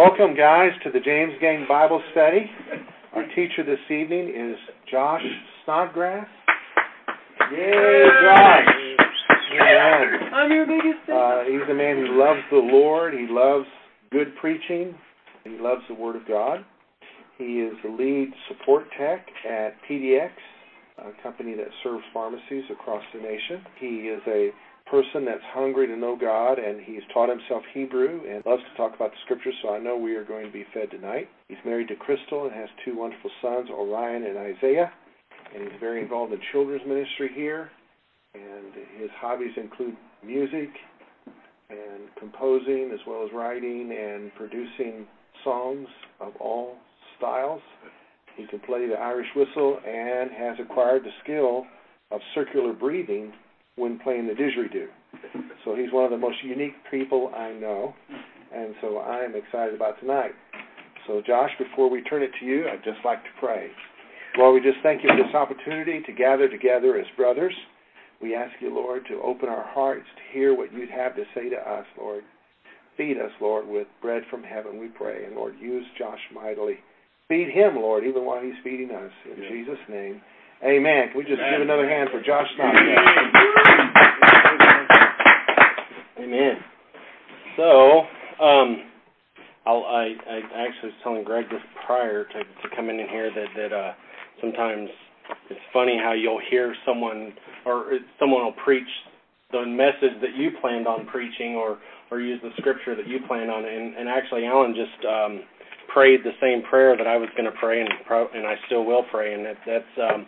Welcome, guys, to the James Gang Bible Study. Our teacher this evening is Josh Snodgrass. Yay, Josh! Amen. I'm your biggest fan. Uh, he's a man who loves the Lord. He loves good preaching. He loves the Word of God. He is the lead support tech at PDX, a company that serves pharmacies across the nation. He is a person that's hungry to know God, and he's taught himself Hebrew and loves to talk about the Scriptures, so I know we are going to be fed tonight. He's married to Crystal and has two wonderful sons, Orion and Isaiah, and he's very involved in children's ministry here. And his hobbies include music and composing, as well as writing and producing songs of all styles. He can play the Irish whistle and has acquired the skill of circular breathing when playing the didgeridoo. So he's one of the most unique people I know, and so I am excited about tonight. So, Josh, before we turn it to you, I'd just like to pray. Lord, we just thank you for this opportunity to gather together as brothers. We ask you, Lord, to open our hearts to hear what you'd have to say to us, Lord. Feed us, Lord, with bread from heaven, we pray. And, Lord, use Josh mightily. Feed him, Lord, even while he's feeding us. In yeah. Jesus' name. Amen. Can we just Amen. give another hand for Josh Snodgrass? Amen. So, um, I'll, I, I actually was telling Greg this prior to, to coming in here that that uh, sometimes it's funny how you'll hear someone or someone will preach the message that you planned on preaching or or use the scripture that you planned on and, and actually Alan just um prayed the same prayer that I was going to pray and pro, and I still will pray and that that's um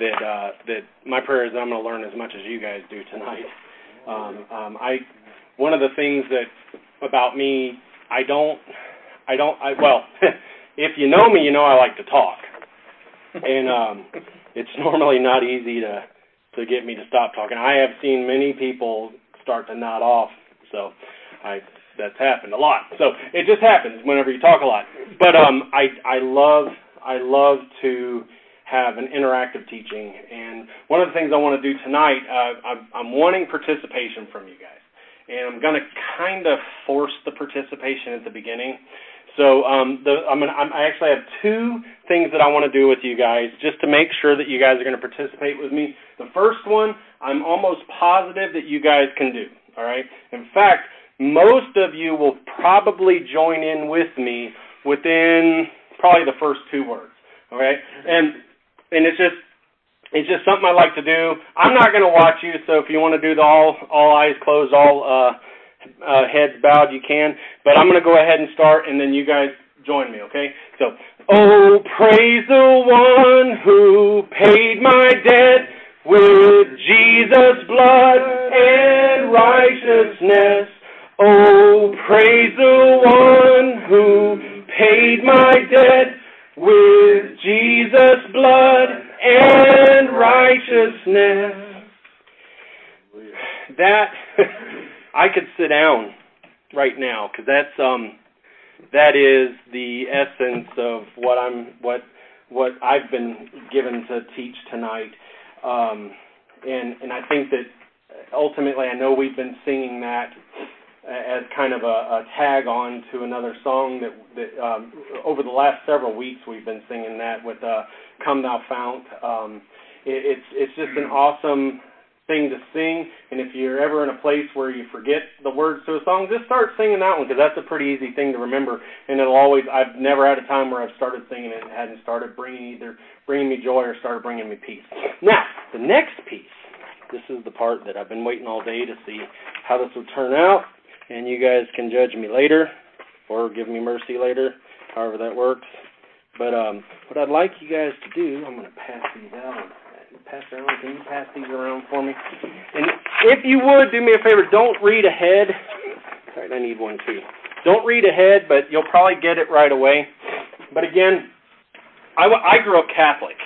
that uh that my prayer is that I'm going to learn as much as you guys do tonight. Um um I one of the things that about me, I don't, I don't, I well, if you know me, you know I like to talk, and um, it's normally not easy to to get me to stop talking. I have seen many people start to nod off, so I that's happened a lot. So it just happens whenever you talk a lot. But um, I I love I love to have an interactive teaching, and one of the things I want to do tonight, uh, I'm, I'm wanting participation from you guys and I'm going to kind of force the participation at the beginning. So um, the, I'm gonna, I'm, I actually have two things that I want to do with you guys, just to make sure that you guys are going to participate with me. The first one, I'm almost positive that you guys can do. All right. In fact, most of you will probably join in with me within probably the first two words. All right. And and it's just it's just something I like to do. I'm not going to watch you, so if you want to do the all all eyes closed, all uh, uh, heads bowed, you can. But I'm going to go ahead and start, and then you guys join me, okay? So, oh, praise the one who paid my debt with Jesus' blood and righteousness. Oh, praise the one who paid my debt with Jesus' blood and righteousness. That I could sit down right now because that's um that is the essence of what I'm what what I've been given to teach tonight. Um, and and I think that ultimately I know we've been singing that as kind of a, a tag on to another song that, that um, over the last several weeks we've been singing that with uh, "Come Thou Fount." Um, it, it's it's just an awesome thing to sing, and if you're ever in a place where you forget the words to a song, just start singing that one because that's a pretty easy thing to remember, and it'll always. I've never had a time where I've started singing it and hadn't started bringing either bringing me joy or started bringing me peace. Now, the next piece. This is the part that I've been waiting all day to see how this will turn out and you guys can judge me later or give me mercy later, however that works. But um, what I'd like you guys to do, I'm going to pass these out. Pass around. Can you pass these around for me? And if you would, do me a favor. Don't read ahead. All right, I need one too. Don't read ahead, but you'll probably get it right away. But again, I, I grew up Catholic,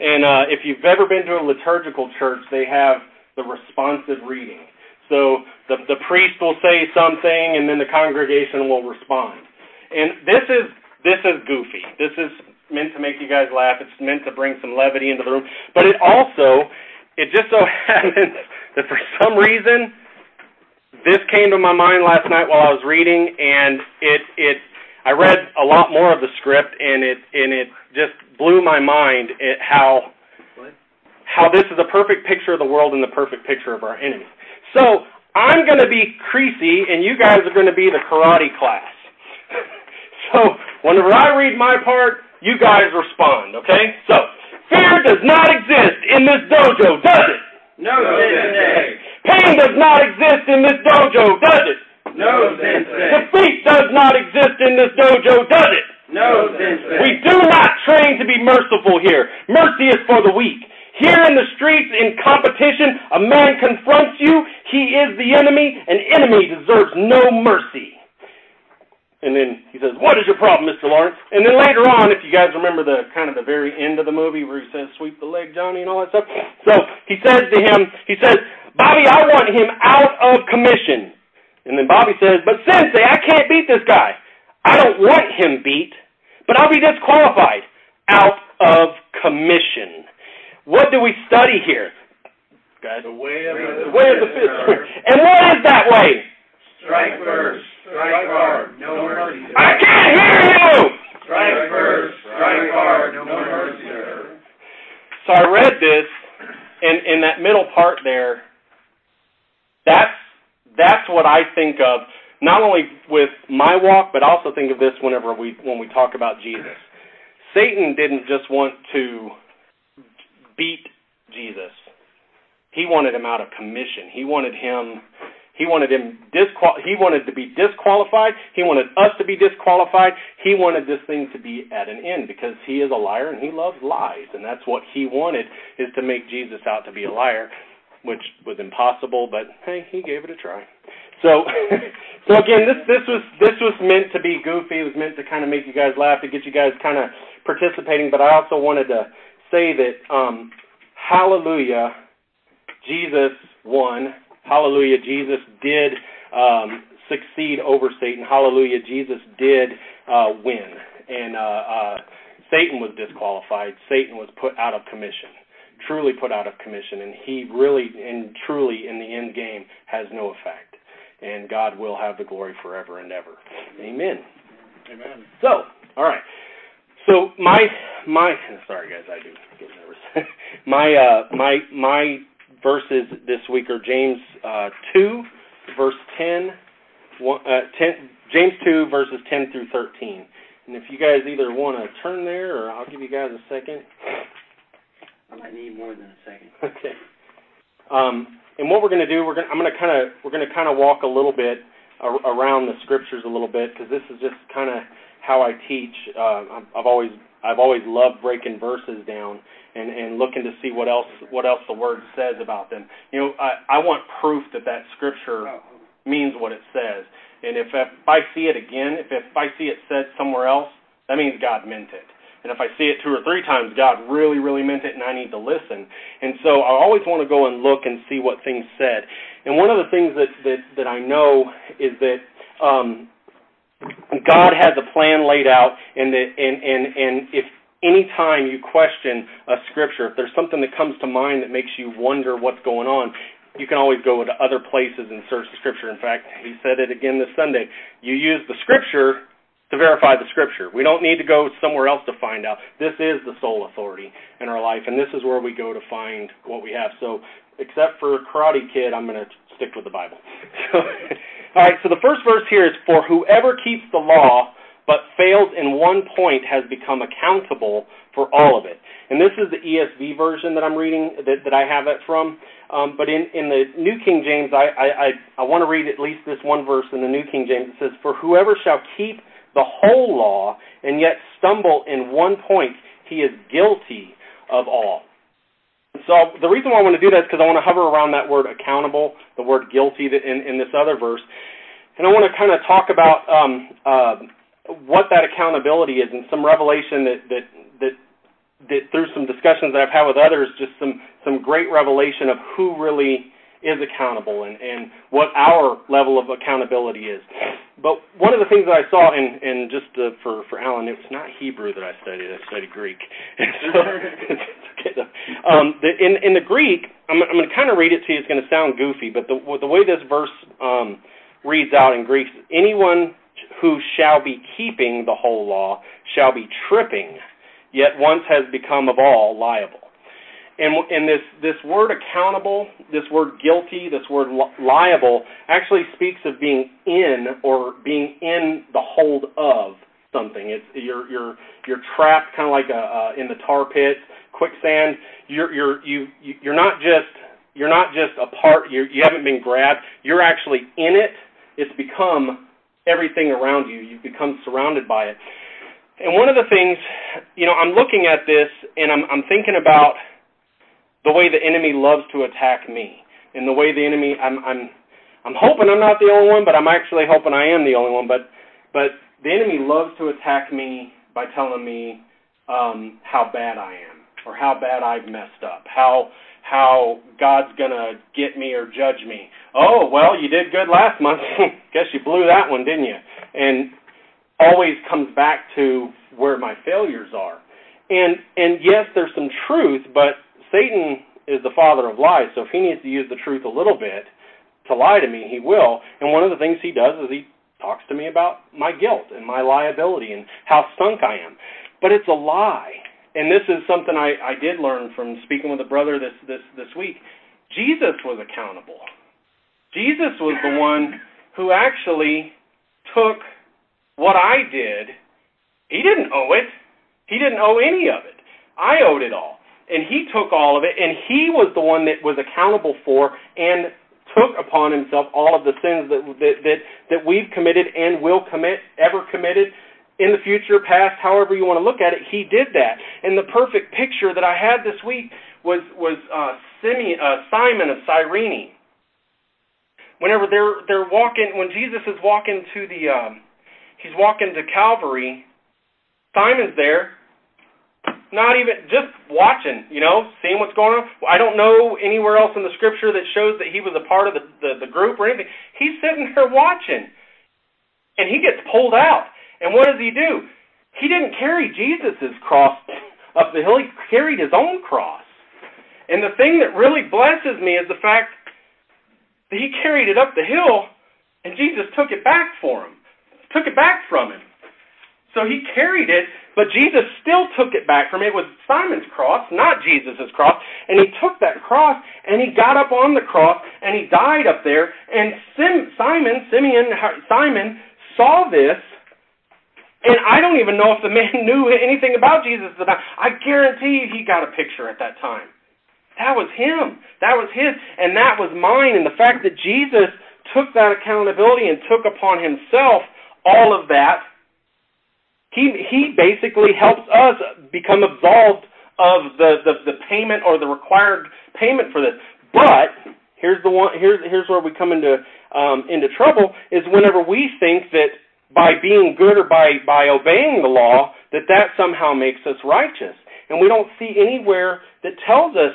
and uh, if you've ever been to a liturgical church, they have the responsive reading. So the, the priest will say something and then the congregation will respond. And this is this is goofy. This is meant to make you guys laugh. It's meant to bring some levity into the room. But it also it just so happens that for some reason this came to my mind last night while I was reading and it it I read a lot more of the script, and it and it just blew my mind at how how this is a perfect picture of the world and the perfect picture of our enemies. So I'm going to be Creasy, and you guys are going to be the karate class. so whenever I read my part, you guys respond. Okay? So fear does not exist in this dojo, does it? No, Sensei. Pain does not exist in this dojo, does it? No, Sensei. Defeat does not exist in this dojo, does it? No, Sensei. We do not train to be merciful here. Mercy is for the weak. Here in the streets, in competition, a man confronts you. He is the enemy. An enemy deserves no mercy. And then he says, "What is your problem, Mr. Lawrence?" And then later on, if you guys remember the kind of the very end of the movie where he says, "Sweep the leg, Johnny," and all that stuff. So he says to him, he says, "Bobby, I want him out of commission." And then Bobby says, "But Sensei, I can't beat this guy. I don't want him beat, but I'll be disqualified, out of commission." What do we study here? Guys, the way of the, the way of the fist. And what is that way? Strike first, strike hard, no mercy. I can't hear you. Strike first, strike hard, no mercy. Sir. So I read this, and in that middle part there, that's that's what I think of. Not only with my walk, but also think of this whenever we when we talk about Jesus. Satan didn't just want to beat Jesus. He wanted him out of commission. He wanted him he wanted him disqual he wanted to be disqualified. He wanted us to be disqualified. He wanted this thing to be at an end because he is a liar and he loves lies. And that's what he wanted is to make Jesus out to be a liar, which was impossible, but hey, he gave it a try. So so again, this this was this was meant to be goofy. It was meant to kind of make you guys laugh, to get you guys kind of participating, but I also wanted to say that um hallelujah Jesus won Hallelujah. Jesus did um, succeed over Satan. Hallelujah. Jesus did uh, win. And uh, uh, Satan was disqualified. Satan was put out of commission, truly put out of commission. And he really and truly, in the end game, has no effect. And God will have the glory forever and ever. Amen. Amen. So, all right. So my my sorry guys, I do get nervous. my uh my my verses this week are James uh, 2, verse 10, one, uh, 10, James 2, verses 10 through 13. And if you guys either want to turn there, or I'll give you guys a second. I might need more than a second. Okay. Um, and what we're going to do, we're going, I'm going to kind of, we're going to kind of walk a little bit around the scriptures a little bit because this is just kind of how I teach. Uh, I've always, I've always loved breaking verses down and and looking to see what else what else the word says about them. You know, I I want proof that that scripture Oh, means what it says. And if, if I see it again, if if I see it said somewhere else, that means God meant it. And if I see it two or three times, God really, really meant it, and I need to listen. And so I always want to go and look and see what things said. And one of the things that that, that I know is that um, God has a plan laid out, and that and and and if anytime you question a scripture, if there's something that comes to mind that makes you wonder what's going on, you can always go to other places and search the scripture. In fact, he said it again this Sunday. You use the scripture to verify the scripture. We don't need to go somewhere else to find out. This is the sole authority in our life, and this is where we go to find what we have. So, except for Karate Kid, I'm going to stick with the Bible. all right, so the first verse here is For whoever keeps the law but fails in one point has become accountable for all of it. And this is the ESV version that I'm reading, that, that I have it from. Um, but in, in the New King James, I, I, I, I want to read at least this one verse in the New King James. It says, For whoever shall keep the whole law and yet stumble in one point, he is guilty of all. So the reason why I want to do that is because I want to hover around that word accountable, the word guilty in, in this other verse. And I want to kind of talk about um, uh, what that accountability is and some revelation that that that that through some discussions that I've had with others, just some some great revelation of who really is accountable and and what our level of accountability is. But one of the things that I saw, and and just uh, for for Alan, it was not Hebrew that I studied; I studied Greek. So, um, the, in in the Greek, I'm I'm going to kind of read it to you. It's going to sound goofy, but the the way this verse um, reads out in Greek, anyone who shall be keeping the whole law shall be tripping, yet once has become of all liable. And, and this, this word accountable, this word guilty, this word liable actually speaks of being in or being in the hold of something. It's you're you're you're trapped kind of like a uh, in the tar pit, quicksand. You're you're you you're not just you're not just a part. You you haven't been grabbed. You're actually in it. It's become everything around you. You've become surrounded by it. And one of the things, you know, I'm looking at this and I'm I'm thinking about the way the enemy loves to attack me, and the way the enemy. I'm I'm I'm hoping I'm not the only one, but I'm actually hoping I am the only one. But but the enemy loves to attack me by telling me um, how bad I am or how bad I've messed up, how how God's gonna get me or judge me. Oh well, you did good last month. Guess you blew that one, didn't you? And always comes back to where my failures are. And and yes, there's some truth, but Satan is the father of lies, so if he needs to use the truth a little bit to lie to me, he will. And one of the things he does is he talks to me about my guilt and my liability and how sunk I am. But it's a lie. And this is something I, I did learn from speaking with a brother this, this, this week. Jesus was accountable. Jesus was the one who actually took what I did. He didn't owe it. He didn't owe any of it. I owed it all and he took all of it, and he was the one that was accountable for and took upon himself all of the sins that that that, we've committed and will commit ever committed in the future, past, however you want to look at it. He did that, and the perfect picture that I had this week was was uh, Simeon, uh, Simon of Cyrene. Whenever they're they're walking, when Jesus is walking to the, um, he's walking to Calvary. Simon's there, not even just watching, you know, seeing what's going on. I don't know anywhere else in the scripture that shows that he was a part of the, the, the group or anything. He's sitting there watching. And he gets pulled out. And what does he do? He didn't carry Jesus' cross up the hill, he carried his own cross. And the thing that really blesses me is the fact that he carried it up the hill and Jesus took it back for him, took it back from him. So he carried it, but Jesus still took it back from him. It was Simon's cross, not Jesus' cross. And he took that cross and he got up on the cross and he died up there. And Sim, Simon, Simeon, Simon saw this. And I don't even know if the man knew anything about Jesus at the time. I guarantee you he got a picture at that time. That was him. That was his. And that was mine. And the fact that Jesus took that accountability and took upon himself all of that he basically helps us become absolved of the, payment or the required payment for this. But here's the one here's here's where we come into um, into trouble is whenever we think that by being good or by obeying the law that that somehow makes us righteous, and we don't see anywhere that tells us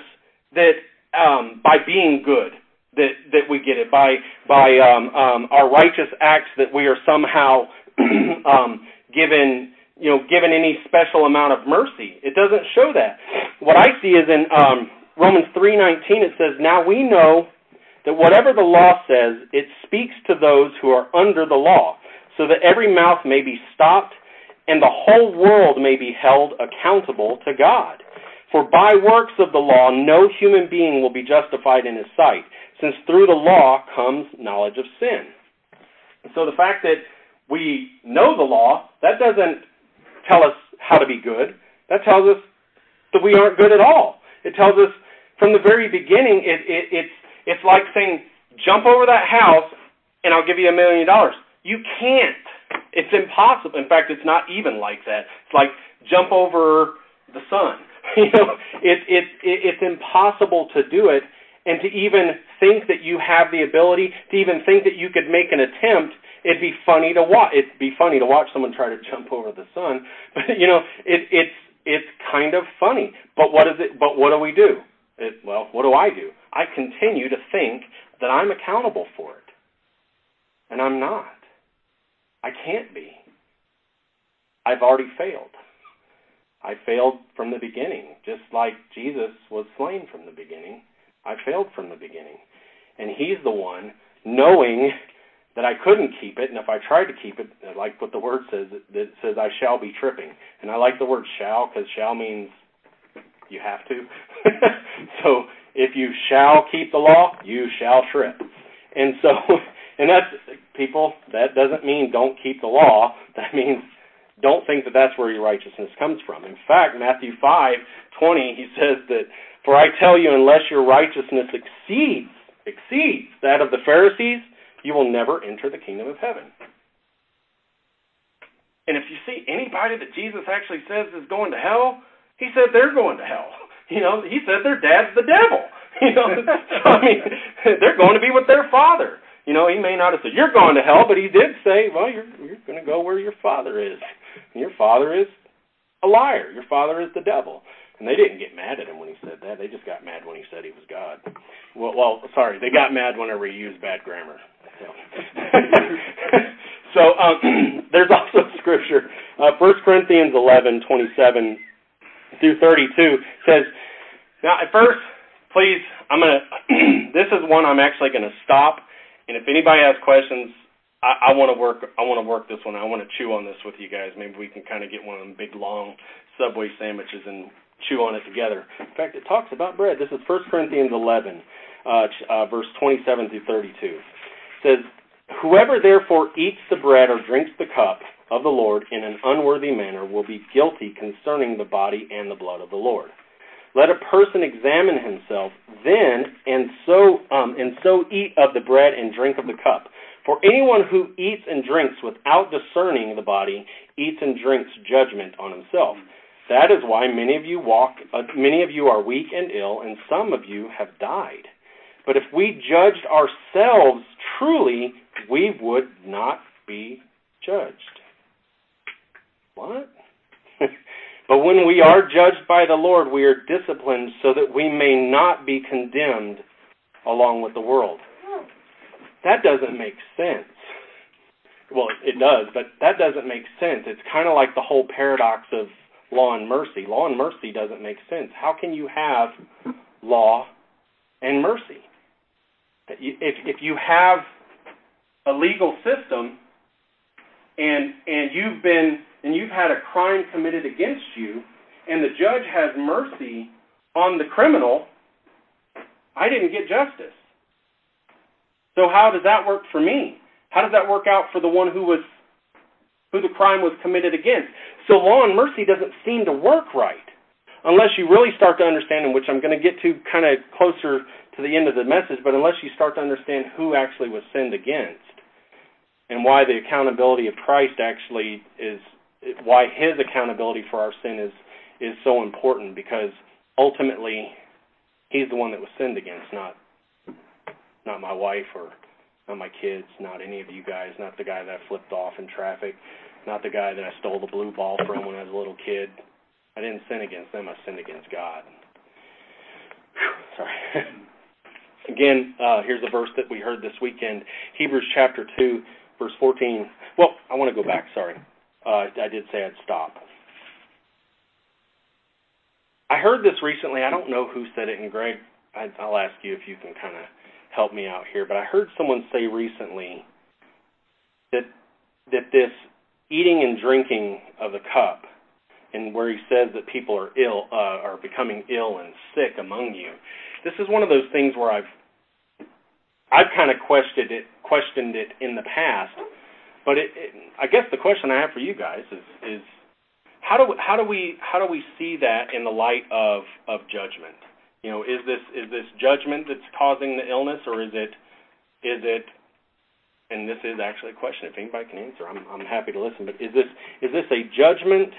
that um, by being good that we get it by by um, our righteous acts that we are somehow given you know given any special amount of mercy. It doesn't show that. What I see is in um, Romans three nineteen. It says, "Now we know that whatever the law says, it speaks to those who are under the law, so that every mouth may be stopped, and the whole world may be held accountable to God." For by works of the law, no human being will be justified in his sight, since through the law comes knowledge of sin. So the fact that we know the law, that doesn't tell us how to be good. That tells us that we aren't good at all. It tells us from the very beginning. It, it, it's it's like saying, jump over that house, and I'll give you a million dollars. You can't. It's impossible. In fact, it's not even like that. It's like jump over the sun. you know, it, it, it it's impossible to do it, and to even think that you have the ability, to even think that you could make an attempt it'd be funny to watch. It'd be funny to watch someone try to jump over the sun, but you know, it, it's it's kind of funny. But what is it? But what do we do? It, well, what do I do? I continue to think that I'm accountable for it, and I'm not. I can't be. I've already failed. I failed from the beginning, just like Jesus was slain from the beginning. I failed from the beginning. And he's the one knowing that I couldn't keep it, and if I tried to keep it, like what the word says, it says I shall be tripping. And I like the word shall because shall means you have to. so if you shall keep the law, you shall trip. And so, and that's people. That doesn't mean don't keep the law. That means don't think that that's where your righteousness comes from. In fact, Matthew five twenty, he says that, "For I tell you, unless your righteousness exceeds exceeds that of the Pharisees, you will never enter the kingdom of heaven." And if you see anybody that Jesus actually says is going to hell, he said they're going to hell. You know, he said their dad's the devil. You know, so, I mean, they're going to be with their father. You know, he may not have said you're going to hell, but he did say, well, you're you're going to go where your father is. And your father is a liar. Your father is the devil. And they didn't get mad at him when he said that. They just got mad when he said he was God. Well, well sorry, they got mad whenever he used bad grammar. So, so um, there's also scripture, uh, 1 Corinthians 11, 27 through 32 says, now at first, please, I'm going to, this is one I'm actually going to stop. And if anybody has questions, I, I want to work. I want to work this one. I want to chew on this with you guys. Maybe we can kind of get one of them big long Subway sandwiches and chew on it together. In fact, it talks about bread. This is 1 Corinthians 11, uh, uh, verse 27 through 32. It says, "Whoever therefore eats the bread or drinks the cup of the Lord in an unworthy manner will be guilty concerning the body and the blood of the Lord. Let a person examine himself then, and so um, and so eat of the bread and drink of the cup. For anyone who eats and drinks without discerning the body eats and drinks judgment on himself. That is why many of you walk, uh, many of you are weak and ill, and some of you have died. But if we judged ourselves truly, we would not be judged. What? but when we are judged by the Lord, we are disciplined so that we may not be condemned along with the world. That doesn't make sense. Well, it does, but that doesn't make sense. It's kind of like the whole paradox of law and mercy. Law and mercy doesn't make sense. How can you have law and mercy? If if you have a legal system and and you've been and you've had a crime committed against you, and the judge has mercy on the criminal, I didn't get justice. So how does that work for me? How does that work out for the one who was who the crime was committed against? So law and mercy doesn't seem to work right unless you really start to understand, and which I'm going to get to kind of closer to the end of the message, but unless you start to understand who actually was sinned against and why the accountability of Christ actually is why his accountability for our sin is is so important because ultimately he's the one that was sinned against, not not my wife or not my kids, not any of you guys, not the guy that I flipped off in traffic, not the guy that I stole the blue ball from when I was a little kid. I didn't sin against them, I sinned against God. Whew, sorry. Again, uh, here's a verse that we heard this weekend Hebrews chapter 2, verse 14. Well, I want to go back, sorry. Uh, I did say I'd stop. I heard this recently. I don't know who said it, and Greg, I, I'll ask you if you can kind of help me out here. But I heard someone say recently that that this eating and drinking of the cup, and where he says that people are ill, uh, are becoming ill and sick among you. This is one of those things where I've I've kind of questioned it, questioned it in the past but it, it, I guess the question I have for you guys is is how do how do we how do we see that in the light of of judgment? You know, is this is this judgment that's causing the illness, or is it is it and this is actually a question. If anybody can answer, I'm I'm happy to listen. But is this is this a judgment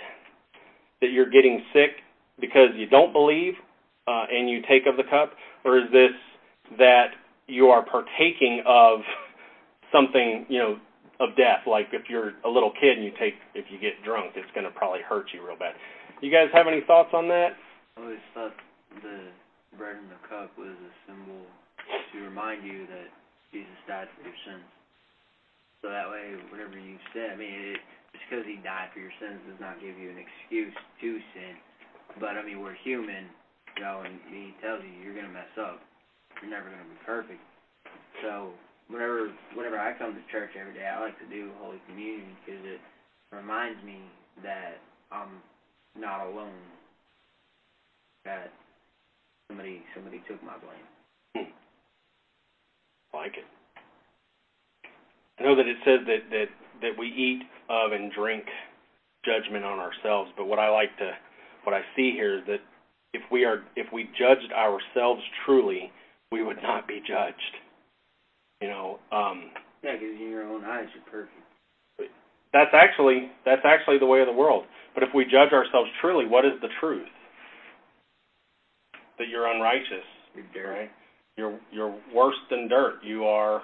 that you're getting sick because you don't believe uh, and you take of the cup, or is this that you are partaking of something you know of death. Like if you're a little kid and you take, if you get drunk, it's going to probably hurt you real bad. You guys have any thoughts on that? I always thought the bread and the cup was a symbol to remind you that Jesus died for your sins. So that way, whenever you sin, I mean, it, just because he died for your sins does not give you an excuse to sin. But I mean, we're human, you know, and he tells you you're gonna mess up. You're never gonna be perfect. So whenever whenever I come to church every day, I like to do Holy Communion because it reminds me that I'm not alone. That somebody somebody took my blame. I like it. I know that it says that that that we eat of and drink judgment on ourselves, but what I like to what I see here is that if we are if we judged ourselves truly, we would not be judged. You know, um Yeah, because in your own eyes you're perfect. that's actually that's actually the way of the world. But if we judge ourselves truly, what is the truth? That you're unrighteous, You're dirt. right? You're you're worse than dirt. You are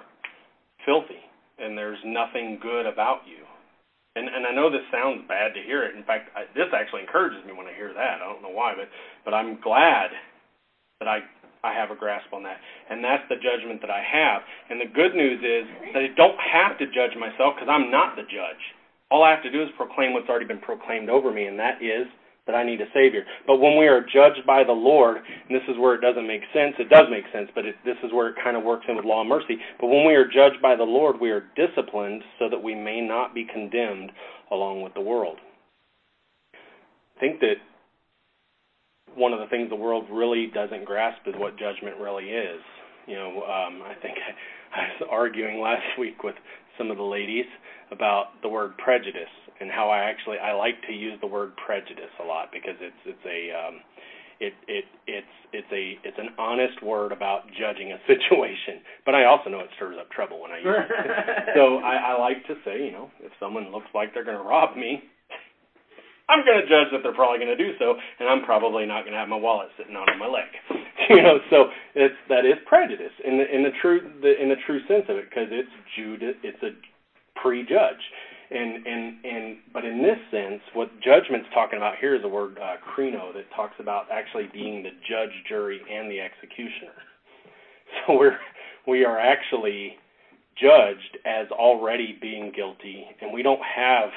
filthy, and there's nothing good about you. And and I know this sounds bad to hear it. In fact, I, this actually encourages me when I hear that. I don't know why, but but I'm glad that I I have a grasp on that, and that's the judgment that I have. And the good news is that I don't have to judge myself because I'm not the judge. All I have to do is proclaim what's already been proclaimed over me, and that is that I need a Savior. But when we are judged by the Lord, and this is where it doesn't make sense, it does make sense, but it, this is where it kind of works in with law and mercy. But when we are judged by the Lord, we are disciplined so that we may not be condemned along with the world. I think that one of the things the world really doesn't grasp is what judgment really is. You know, um, I think I, I was arguing last week with some of the ladies about the word prejudice and how I actually I like to use the word prejudice a lot because it's it's a um, it it it's it's a it's an honest word about judging a situation. But I also know it stirs up trouble when I use it. so I, I like to say, you know, if someone looks like they're going to rob me, I'm going to judge that they're probably going to do so, and I'm probably not going to have my wallet sitting on my leg. you know, so it's that is prejudice in the in the true the, in the true sense of it because it's Jude it's a prejudge. And and and but in this sense, what judgment's talking about here is the word uh, krino that talks about actually being the judge, jury, and the executioner. So we're we are actually judged as already being guilty, and we don't have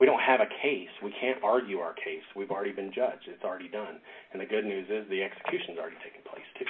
we don't have a case. We can't argue our case. We've already been judged. It's already done. And the good news is the execution's already taken place too.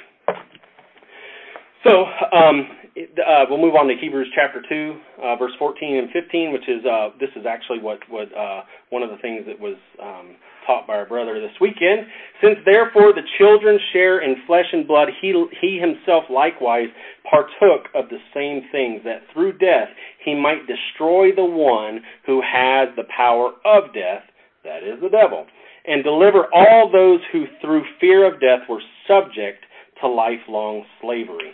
So um, uh, we'll move on to Hebrews chapter two, uh, verse 14 and 15, which is uh, this is actually what what uh, one of the things that was um, taught by our brother this weekend. Since therefore the children share in flesh and blood, he he himself likewise partook of the same things, that through death he might destroy the one who has the power of death, that is the devil, and deliver all those who through fear of death were subject to lifelong slavery.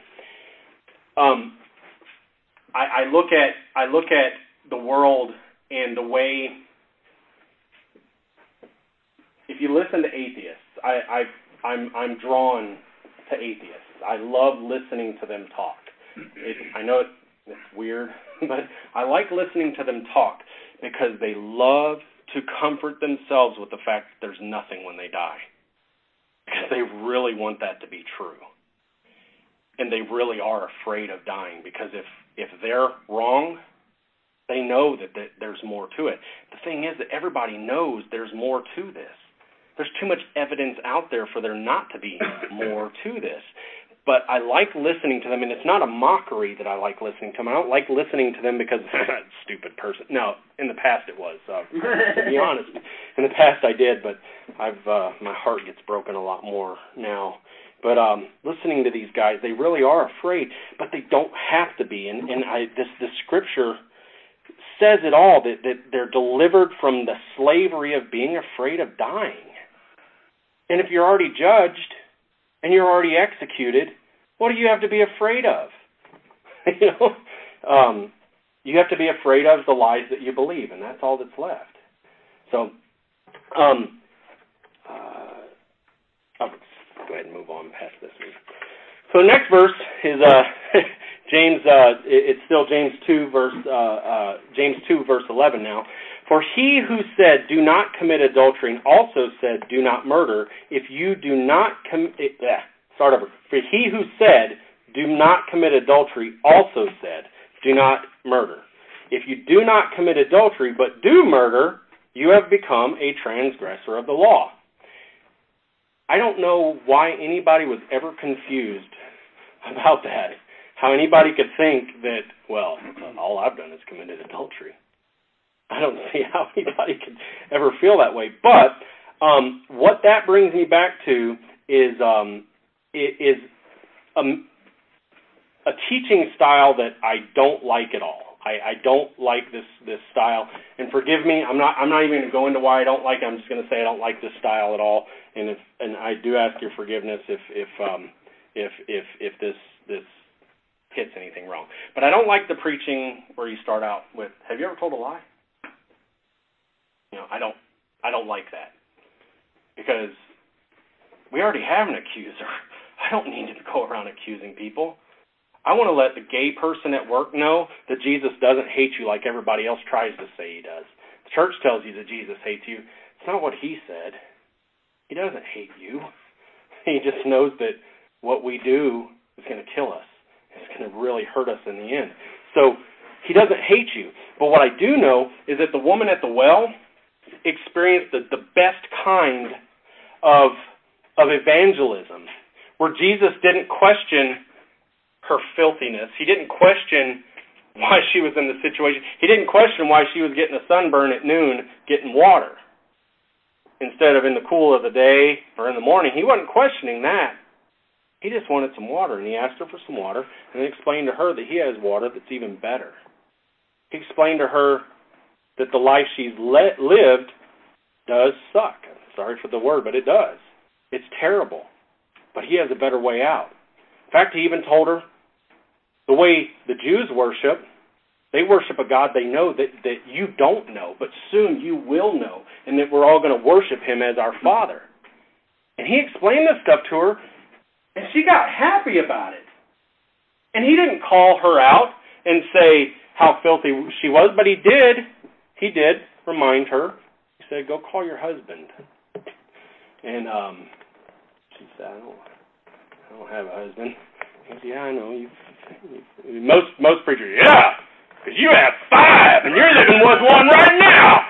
Um, I, I look at I look at the world and the way. If you listen to atheists, I, I I'm I'm drawn to atheists. I love listening to them talk. It, I know it, it's weird, but I like listening to them talk because they love to comfort themselves with the fact that there's nothing when they die. Because they really want that to be true and they really are afraid of dying because if if they're wrong they know that, that there's more to it. The thing is that everybody knows there's more to this. There's too much evidence out there for there not to be more to this. But I like listening to them and it's not a mockery that I like listening to them. I don't like listening to them because stupid person. No in the past it was uh, to be honest. In the past I did but I've uh my heart gets broken a lot more now but um, listening to these guys, they really are afraid, but they don't have to be. And, and I, this the scripture says it all that, that they're delivered from the slavery of being afraid of dying. And if you're already judged and you're already executed, what do you have to be afraid of? you know, um, you have to be afraid of the lies that you believe, and that's all that's left. So, um, uh, go ahead and move on past this one. So the next verse is uh, James. Uh, it's still James two verse uh, uh, James two verse eleven now. For he who said, "Do not commit adultery," also said, "Do not murder." If you do not commit, eh, start over. For he who said, "Do not commit adultery," also said, "Do not murder." If you do not commit adultery but do murder, you have become a transgressor of the law. I don't know why anybody was ever confused about that. how anybody could think that, well, all I've done is committed adultery. I don't see how anybody could ever feel that way. But um, what that brings me back to is um, is a, a teaching style that I don't like at all. I, I don't like this this style. And forgive me, I'm not I'm not even going to go into why I don't like it. I'm just going to say I don't like this style at all. And if and I do ask your forgiveness if if um if if if this this hits anything wrong. But I don't like the preaching where you start out with have you ever told a lie? You know, I don't I don't like that. Because we already have an accuser. I don't need to go around accusing people. I want to let the gay person at work know that Jesus doesn't hate you like everybody else tries to say he does. The church tells you that Jesus hates you. It's not what he said. He doesn't hate you. He just knows that what we do is going to kill us. It's going to really hurt us in the end. So he doesn't hate you. But what I do know is that the woman at the well experienced the, the best kind of of evangelism, where Jesus didn't question her filthiness. He didn't question why she was in the situation. He didn't question why she was getting a sunburn at noon getting water instead of in the cool of the day or in the morning. He wasn't questioning that. He just wanted some water, and he asked her for some water, and then explained to her that he has water that's even better. He explained to her that the life she's lived does suck. Sorry for the word, but it does. It's terrible. But he has a better way out. In fact, he even told her the way the Jews worship, they worship a God they know that, that you don't know, but soon you will know, and that we're all going to worship him as our Father. And he explained this stuff to her, and she got happy about it. And he didn't call her out and say how filthy she was, but he did. He did remind her. He said, "Go call your husband." And um, she said, "I don't, I don't have a husband." He said, "Yeah, I know. You most most preachers, yeah, because you have five and you're living with one right now.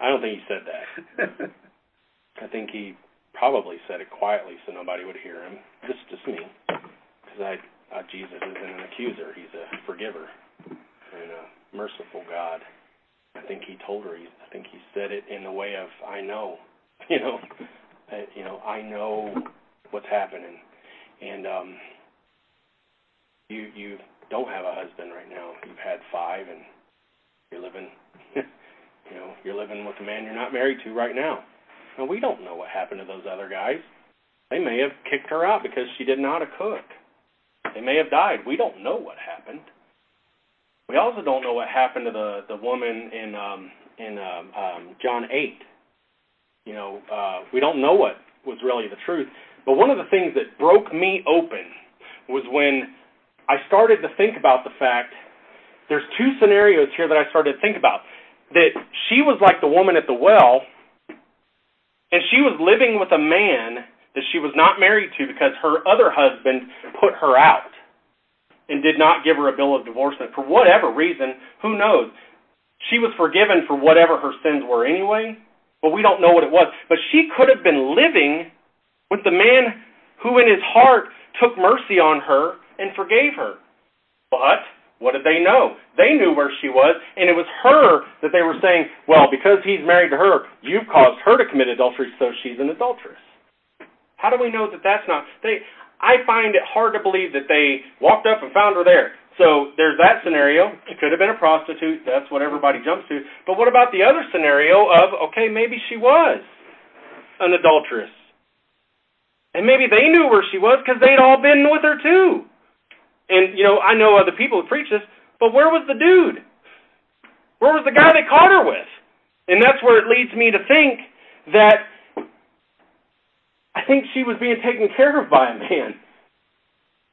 I don't think he said that. I think he probably said it quietly so nobody would hear him. Just just me, because I uh, Jesus isn't an accuser; he's a forgiver and a merciful God. I think he told her. He, I think he said it in the way of I know, you know, I, you know I know what's happening, and um you you don't have a husband right now. You've had five, and you're living, you know, you're living with a man you're not married to right now. And we don't know what happened to those other guys. They may have kicked her out because she didn't know how to cook. They may have died. We don't know what happened. We also don't know what happened to the the woman in um, in um, um, John eight. You know, uh, we don't know what was really the truth. But one of the things that broke me open was when I started to think about the fact there's two scenarios here that I started to think about. That she was like the woman at the well, and she was living with a man that she was not married to because her other husband put her out and did not give her a bill of divorcement for whatever reason. Who knows? She was forgiven for whatever her sins were anyway, but we don't know what it was. But she could have been living with the man who, in his heart, took mercy on her and forgave her. But what did they know? They knew where she was, and it was her that they were saying, well, because he's married to her, you've caused her to commit adultery, so she's an adulteress. How do we know that that's not? They, I find it hard to believe that they walked up and found her there. So there's that scenario. She could have been a prostitute. That's what everybody jumps to. But what about the other scenario of, okay, maybe she was an adulteress. And maybe they knew where she was because they'd all been with her too. And you know, I know other people who preach this, but where was the dude? Where was the guy they caught her with? And that's where it leads me to think that I think she was being taken care of by a man.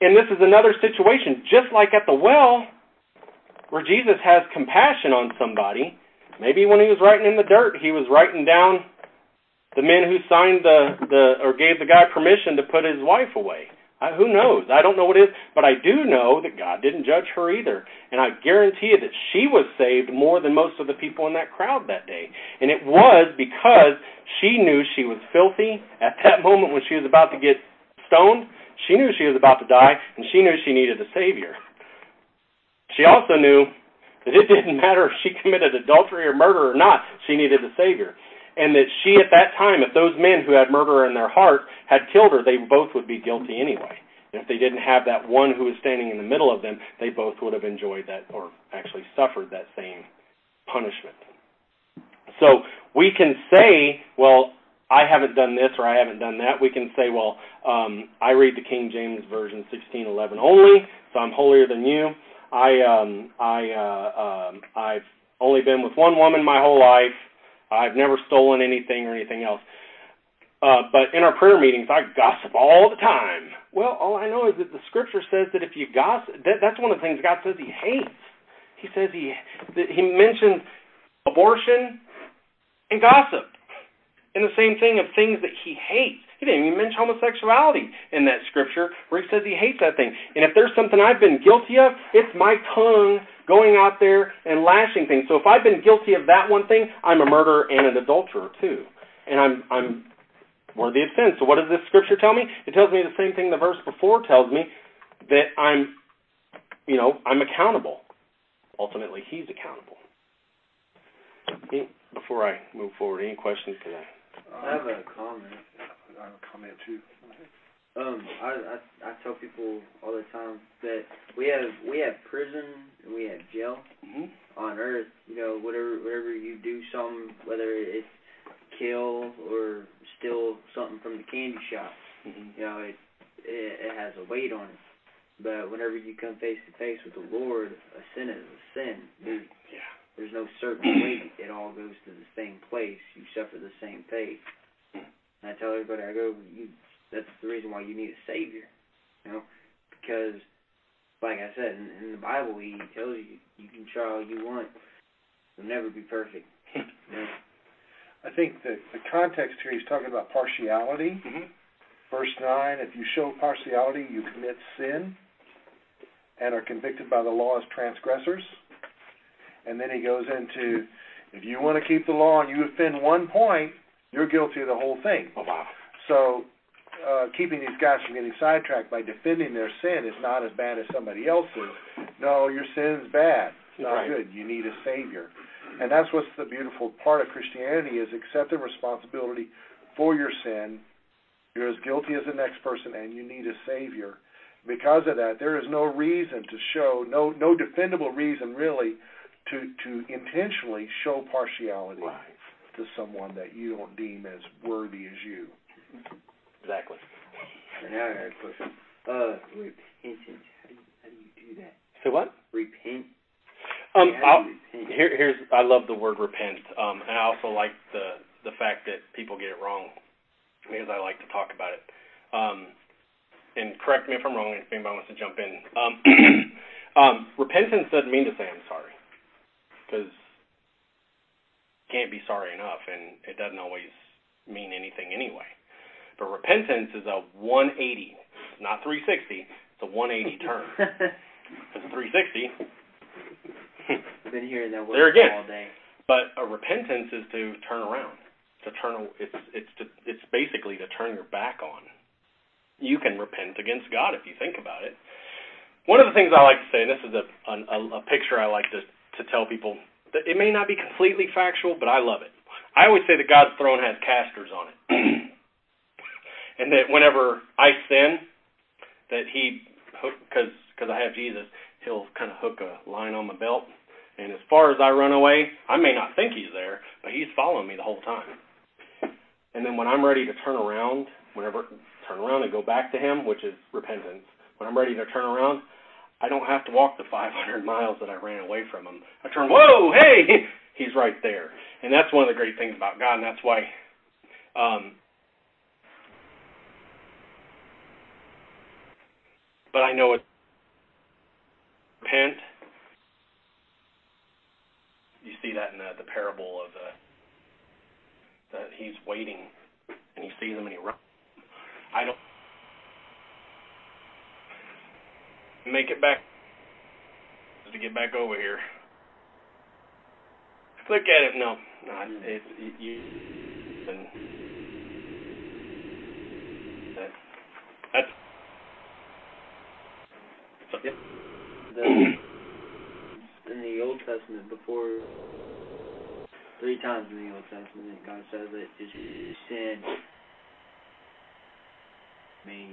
And this is another situation, just like at the well, where Jesus has compassion on somebody. Maybe when he was writing in the dirt, he was writing down the men who signed the, the or gave the guy permission to put his wife away. I, who knows? I don't know what it is, but I do know that God didn't judge her either. And I guarantee you that she was saved more than most of the people in that crowd that day. And it was because she knew she was filthy at that moment when she was about to get stoned. She knew she was about to die, and she knew she needed a Savior. She also knew that it didn't matter if she committed adultery or murder or not, she needed a Savior. And that she, at that time, if those men who had murder in their heart had killed her, they both would be guilty anyway. And if they didn't have that one who was standing in the middle of them, they both would have enjoyed that or actually suffered that same punishment. So we can say, well, I haven't done this or I haven't done that. We can say, well, um, I read the King James Version 1611 only, so I'm holier than you. I um, I uh, um, I've only been with one woman my whole life. I've never stolen anything or anything else. Uh, but in our prayer meetings, I gossip all the time. Well, all I know is that the Scripture says that if you gossip, that, that's one of the things God says He hates. He says He that He mentions abortion and gossip, and the same thing of things that He hates. He didn't even mention homosexuality in that scripture where he says he hates that thing. And if there's something I've been guilty of, it's my tongue going out there and lashing things. So if I've been guilty of that one thing, I'm a murderer and an adulterer too. And I'm I'm worthy of sin. So what does this scripture tell me? It tells me the same thing the verse before tells me that I'm you know, I'm accountable. Ultimately, he's accountable. Before I move forward, any questions to that? I have a comment. I have a comment too. Um, I, I I tell people all the time that we have we have prison and we have jail mm-hmm. on earth. You know, whatever whatever you do, something whether it's kill or steal something from the candy shop, mm-hmm. you know, it, it it has a weight on it. But whenever you come face to face with the Lord, a sin is a sin. There's, yeah. There's no certain weight. It all goes to the same place. You suffer the same fate. And I tell everybody, I go, you. That's the reason why you need a savior. You know, because, like I said, in, in the Bible, he tells you you can try all you want. You'll never be perfect. you know? I think that the context here, he's talking about partiality. Mm-hmm. Verse 9, if you show partiality, you commit sin and are convicted by the law as transgressors. And then he goes into, if you want to keep the law and you offend one point, you're guilty of the whole thing. Oh, wow. So uh, keeping these guys from getting sidetracked by defending their sin is not as bad as somebody else's. No, your sin's bad. It's not right. good. You need a savior. And that's what's the beautiful part of Christianity is accepting responsibility for your sin. You're as guilty as the next person and you need a savior. Because of that, there is no reason to show no no defendable reason really to to intentionally show partiality right. To someone that you don't deem as worthy as you. Exactly. And now I got a question. Uh, repentance. How do you how do you do that? So what? Repent. Um, I'll, repent? here, here's I love the word repent, um, and I also like the the fact that people get it wrong because I like to talk about it. Um, and correct me if I'm wrong if anybody wants to jump in. Um, um, repentance doesn't mean to say I'm sorry because you can't be sorry enough, and it doesn't always mean anything anyway. But repentance is a 180, it's not 360. It's a 180 turn. It's a 360. I've been hearing that word There again. all day. But a repentance is to turn around. To turn it's it's to it's basically to turn your back on. You can repent against God if you think about it. One of the things I like to say, and this is a a, a picture I like to to tell people it may not be completely factual, but I love it. I always say that God's throne has casters on it, and that whenever I sin, that He because because I have Jesus, He'll kind of hook a line on my belt and as far as I run away, I may not think he's there, but he's following me the whole time. And then when I'm ready to turn around, whenever turn around and go back to him, which is repentance, when I'm ready to turn around, I don't have to walk the 500 miles that I ran away from him. I turn, whoa, hey, he's right there. And that's one of the great things about God, and that's why um, but I know it repent you see that in the, the parable of the that he's waiting and he sees him and he runs. I don't make it back to get back over here. Look at it. No, no, it's it, you. And that, that's The, in the Old Testament, before three times in the Old Testament, God says that just sin may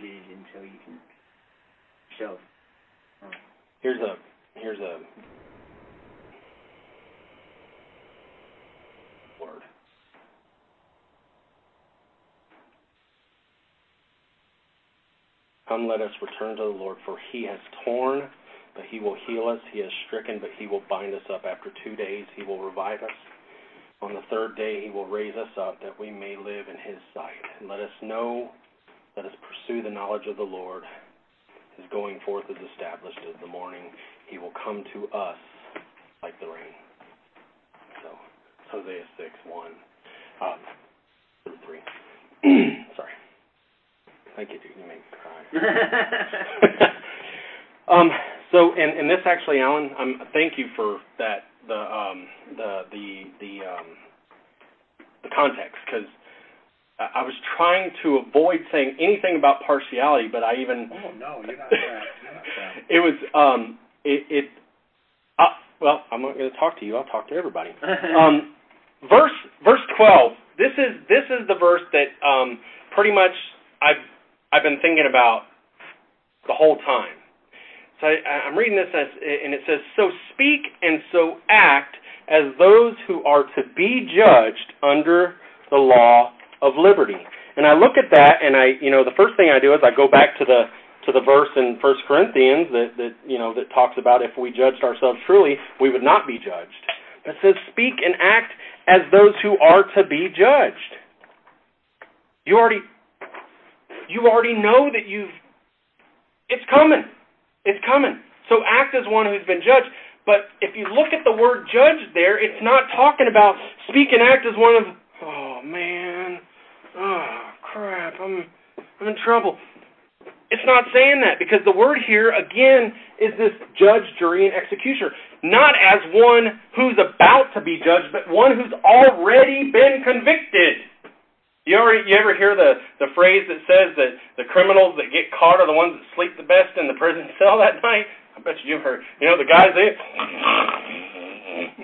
your until you can show. Here's a here's a word. Come, let us return to the Lord, for he has torn, but he will heal us. He has stricken, but he will bind us up. After two days, he will revive us. On the third day, he will raise us up, that we may live in his sight. And let us know, let us pursue the knowledge of the Lord. His going forth is established as the morning. He will come to us like the rain. So, Hosea 6, 1 um, through 3. Sorry. Thank you, dude. You make me cry. um, so, and, and this actually, Alan, um, thank you for that. The um, the the the um, the context, because I was trying to avoid saying anything about partiality, but I even. Oh no, you're not that. You're not that. it was um, it it. Uh, well, I'm not going to talk to you. I'll talk to everybody. Um, verse verse twelve. This is this is the verse that um, pretty much I've I've been thinking about the whole time. So I, I'm reading this as, and it says, "So speak and so act as those who are to be judged under the law of liberty." And I look at that, and I, you know, the first thing I do is I go back to the to the verse in First Corinthians that that you know that talks about if we judged ourselves truly, we would not be judged. But says, "Speak and act as those who are to be judged." You already you already know that you've it's coming. It's coming. So act as one who's been judged. But if you look at the word judge there, it's not talking about speak and act as one of oh man. Crap, I'm I'm in trouble. It's not saying that because the word here again is this judge, jury, and executioner. Not as one who's about to be judged, but one who's already been convicted. You ever you ever hear the the phrase that says that the criminals that get caught are the ones that sleep the best in the prison cell that night? I bet you you've heard. You know the guys they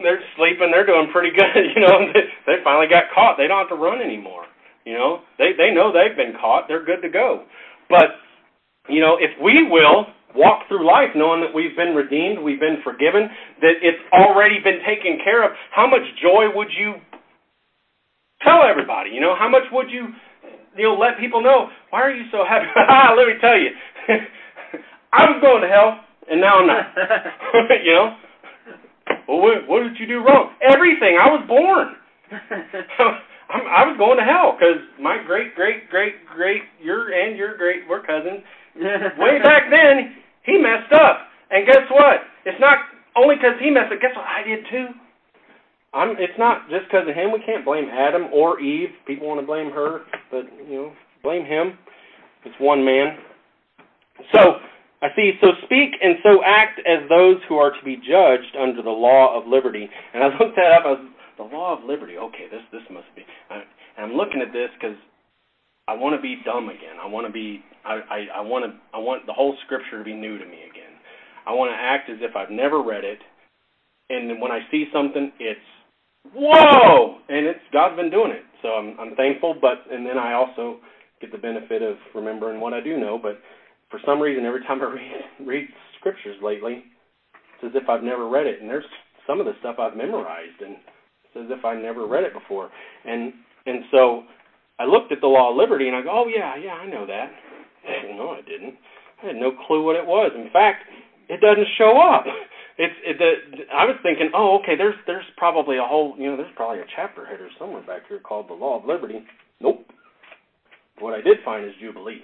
they're sleeping, they're doing pretty good. You know they, they finally got caught. They don't have to run anymore. You know they they know they've been caught. They're good to go. But you know if we will walk through life knowing that we've been redeemed, we've been forgiven, that it's already been taken care of, how much joy would you Tell everybody, you know, how much would you, you know, let people know? Why are you so happy? Ah, let me tell you, I was going to hell, and now I'm not. you know, well, what, what did you do wrong? Everything. I was born. I'm, I was going to hell because my great, great, great, great, your and your great, we're cousins. Way back then, he messed up, and guess what? It's not only because he messed up. Guess what? I did too. I'm. It's not just because of him. We can't blame Adam or Eve. People want to blame her, but you know, blame him. It's one man. So I see. So speak and so act as those who are to be judged under the law of liberty. And I looked that up. as the law of liberty. Okay, this this must be. I, and I'm looking at this because I want to be dumb again. I want to be. I I, I want to. I want the whole scripture to be new to me again. I want to act as if I've never read it, and when I see something, it's whoa! And it's God's been doing it, so I'm I'm thankful. But and then I also get the benefit of remembering what I do know. But for some reason, every time I read read scriptures lately, it's as if I've never read it. And there's some of the stuff I've memorized, and as if I never read it before. And and so I looked at the law of liberty, and I go, oh yeah, yeah, I know that. no, I didn't. I had no clue what it was. In fact, it doesn't show up. It's it, the I was thinking, oh, okay, there's there's probably a whole you know there's probably a chapter header somewhere back here called the Law of Liberty. Nope. What I did find is Jubilee,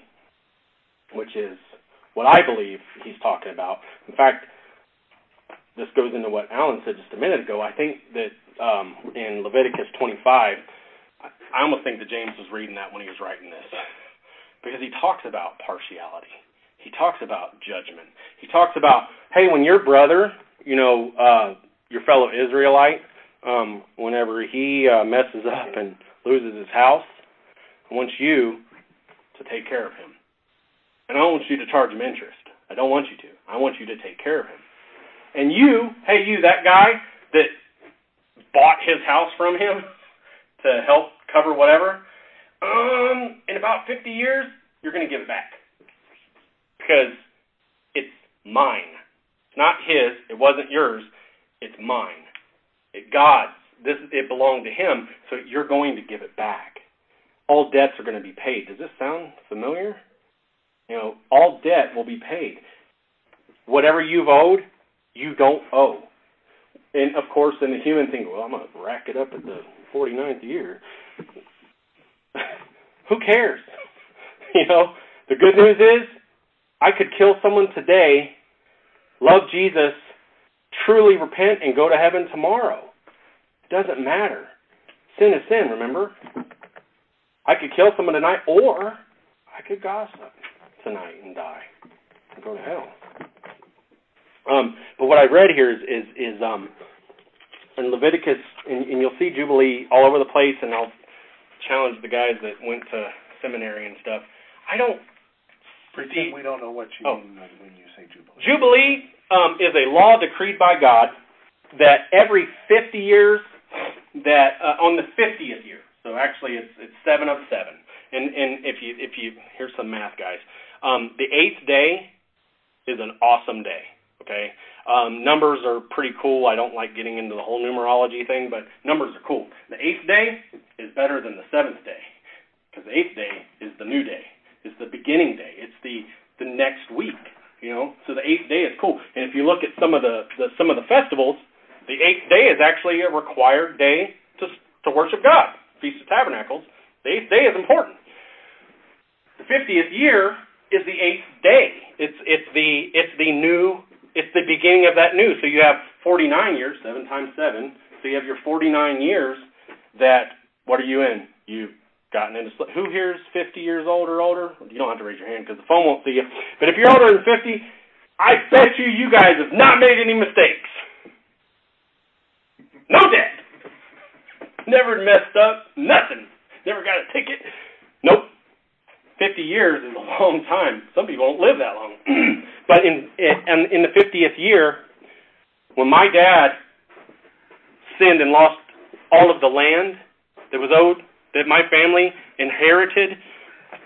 which is what I believe he's talking about. In fact, this goes into what Alan said just a minute ago. I think that um, in Leviticus 25, I almost think that James was reading that when he was writing this, because he talks about partiality he talks about judgment. He talks about, hey, when your brother, you know, uh, your fellow Israelite, um, whenever he uh, messes up and loses his house, I want you to take care of him. and I don't want you to charge him interest. I don't want you to. I want you to take care of him. And you, hey, you, that guy that bought his house from him to help cover whatever, um, in about 50 years, you're going to give it back because it's mine. It's not his. It wasn't yours. It's mine. It God's. This it belonged to him, so you're going to give it back. All debts are going to be paid. Does this sound familiar? You know, all debt will be paid. Whatever you've owed, you don't owe. And of course, in the human thing, well, I'm going to rack it up at the 49th year. Who cares? you know, the good news is I could kill someone today, love Jesus, truly repent, and go to heaven tomorrow. It doesn't matter. Sin is sin, remember? I could kill someone tonight, or I could gossip tonight and die and go to hell. Um, but what I read here is is, is um, in Leviticus, and, and you'll see Jubilee all over the place, and I'll challenge the guys that went to seminary and stuff. I don't Pretend we don't know what you Oh. mean when you say jubilee. Jubilee um, is a law decreed by God that every 50 years, that uh, on the 50th year, so actually it's it's seven of seven. And and if you if you here's some math guys, um, the eighth day is an awesome day. Okay, um, numbers are pretty cool. I don't like getting into the whole numerology thing, but numbers are cool. The eighth day is better than the seventh day because the eighth day is the new day. It's the beginning day. It's the the next week. You know, so the eighth day is cool. And if you look at some of the, the some of the festivals, the eighth day is actually a required day to to worship God. Feast of Tabernacles. The eighth day is important. The fiftieth year is the eighth day. It's it's the it's the new it's the beginning of that new. So you have forty nine years, seven times seven. So you have your forty nine years that what are you in? You've gotten into who here is fifty years old or older? You don't have to raise your hand because the phone won't see you. But if you're older than fifty, I bet you you guys have not made any mistakes. No debt. Never messed up. Nothing. Never got a ticket. Nope. 50 years is a long time. Some people don't live that long. but in, in the 50th year, when my dad sinned and lost all of the land that was owed, that my family inherited,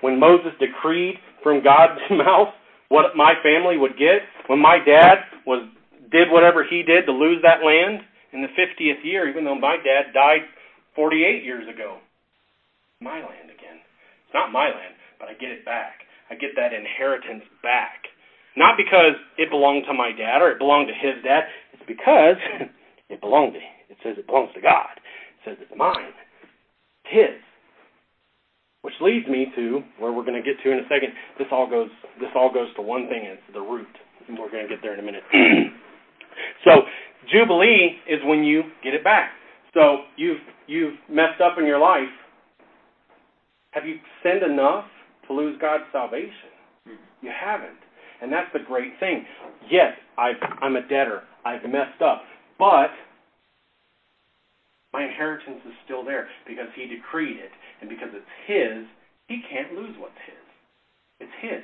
when Moses decreed from God's mouth what my family would get, when my dad was did whatever he did to lose that land in the 50th year, even though my dad died 48 years ago, my land again. It's not my land, but I get it back. I get that inheritance back. Not because it belonged to my dad or it belonged to his dad. It's because it belonged to it says it belongs to God. It says it's mine. It's his. Which leads me to where we're going to get to in a second. This all goes this all goes to one thing, and it's the root. And we're going to get there in a minute. so Jubilee is when you get it back. So you've you've messed up in your life. Have you sinned enough to lose God's salvation? You haven't. And that's the great thing. Yes, I've, I'm a debtor. I've messed up. But my inheritance is still there because He decreed it. And because it's His, He can't lose what's His. It's His.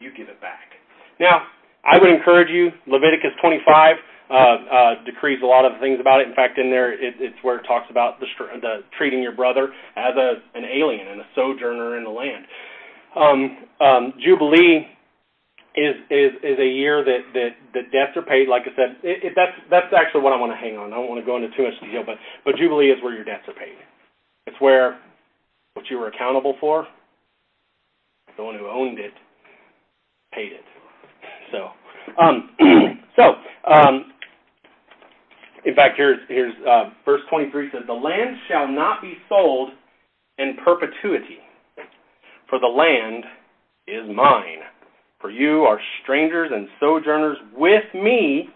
You give it back. Now, I would encourage you, Leviticus 25 uh, uh, decrees a lot of things about it. In fact, in there, it, it's where it talks about the, the treating your brother as a an alien and a sojourner in the land. Um, um, Jubilee is is is a year that that that debts are paid. Like I said, it, it, that's that's actually what I want to hang on. I don't want to go into too much detail, but but Jubilee is where your debts are paid. It's where what you were accountable for, the one who owned it, paid it. So, um, so um, in fact, here's here's uh, verse 23 says, "The land shall not be sold in perpetuity, for the land is mine. For you are strangers and sojourners with me.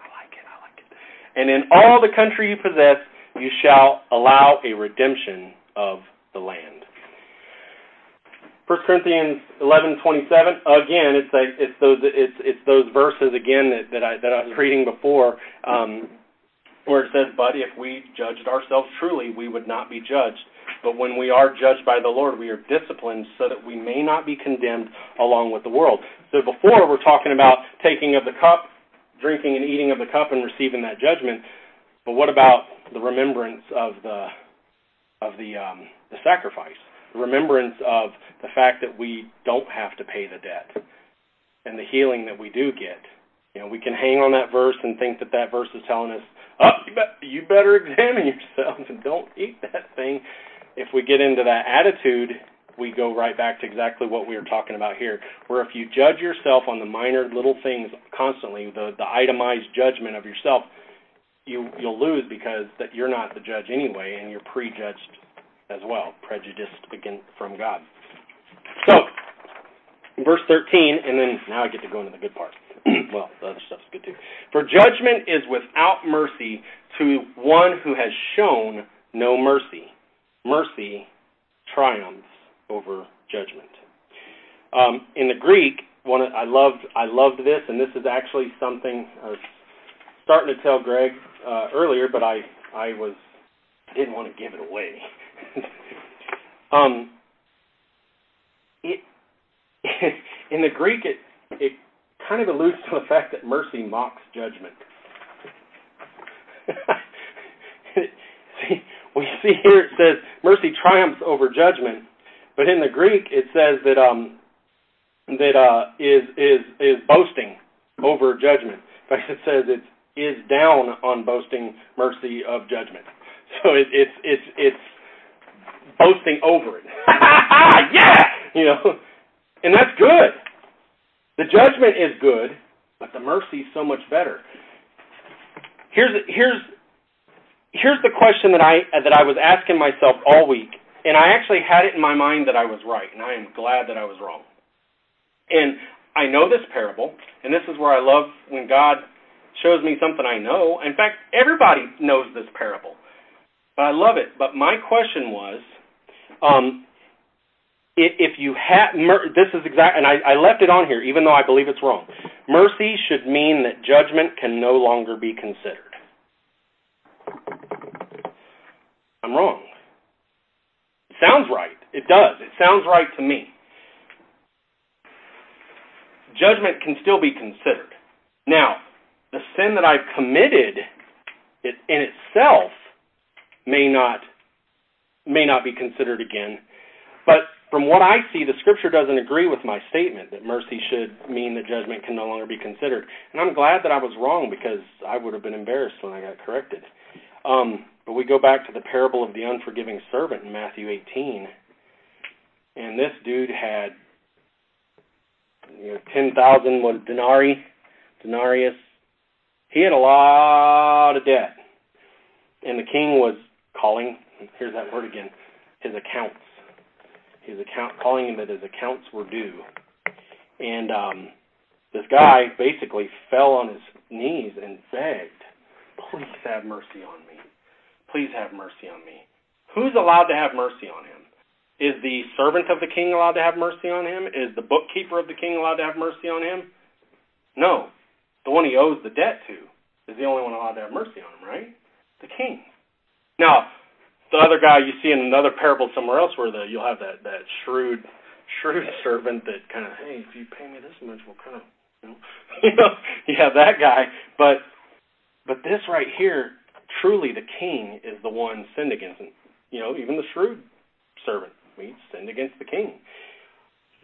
I like it. I like it. And in all the country you possess, you shall allow a redemption of the land." 1 Corinthians 11:27 again it's like it's those it's it's those verses again that, that I that I was reading before um, where it says, But if we judged ourselves truly, we would not be judged. But when we are judged by the Lord, we are disciplined so that we may not be condemned along with the world. So before we're talking about taking of the cup, drinking and eating of the cup and receiving that judgment. But what about the remembrance of the of the um, the sacrifice? The remembrance of the fact that we don't have to pay the debt and the healing that we do get. You know, we can hang on that verse and think that that verse is telling us, "Oh, you, be- you better examine yourself and don't eat that thing." If we get into that attitude, we go right back to exactly what we were talking about here, where if you judge yourself on the minor little things constantly, the the itemized judgment of yourself, you you'll lose because that you're not the judge anyway, and you're prejudged as well, prejudiced again from God. So verse 13, and then now I get to go into the good part. well, the other stuff's good too. For judgment is without mercy to one who has shown no mercy. Mercy triumphs over judgment. Um, in the Greek, one I loved I loved this, and this is actually something I was starting to tell Greg uh, earlier, but I I was I didn't want to give it away. um, it in the Greek, it it kind of alludes to the fact that mercy mocks judgment. We see here it says mercy triumphs over judgment, but in the Greek it says that um that uh is is is boasting over judgment. In fact, it says it is down on boasting mercy of judgment. So it, it's it's it's boasting over it. yeah, you know and that's good. The judgment is good, but the mercy is so much better. Here's here's here's the question that I that I was asking myself all week, and I actually had it in my mind that I was right, and I am glad that I was wrong. And I know this parable, and this is where I love when God shows me something I know. In fact, everybody knows this parable, but I love it. But my question was, um, if you have this is exact, and I, I left it on here, even though I believe it's wrong. Mercy should mean that judgment can no longer be considered. I'm wrong. It sounds right. It does. It sounds right to me. Judgment can still be considered. Now, the sin that I've committed it, in itself may not may not be considered again, but from what I see, the scripture doesn't agree with my statement that mercy should mean that judgment can no longer be considered. And I'm glad that I was wrong because I would have been embarrassed when I got corrected. Um, but we go back to the parable of the unforgiving servant in Matthew 18. And this dude had you know, 10,000 was denarii, denarius. He had a lot of debt. And the king was calling, here's that word again, his accounts his account, calling him that his accounts were due. And um, this guy basically fell on his knees and begged, "Please have mercy on me. Please have mercy on me." Who's allowed to have mercy on him? Is the servant of the king allowed to have mercy on him? Is the bookkeeper of the king allowed to have mercy on him? No. The one he owes the debt to is the only one allowed to have mercy on him, right? The king. Now, the other guy you see in another parable somewhere else where the you'll have that that shrewd shrewd servant that kind of hey if you pay me this much we'll kind of you know you know you have that guy but but this right here truly the king is the one sinned against him you know even the shrewd servant we sinned against the king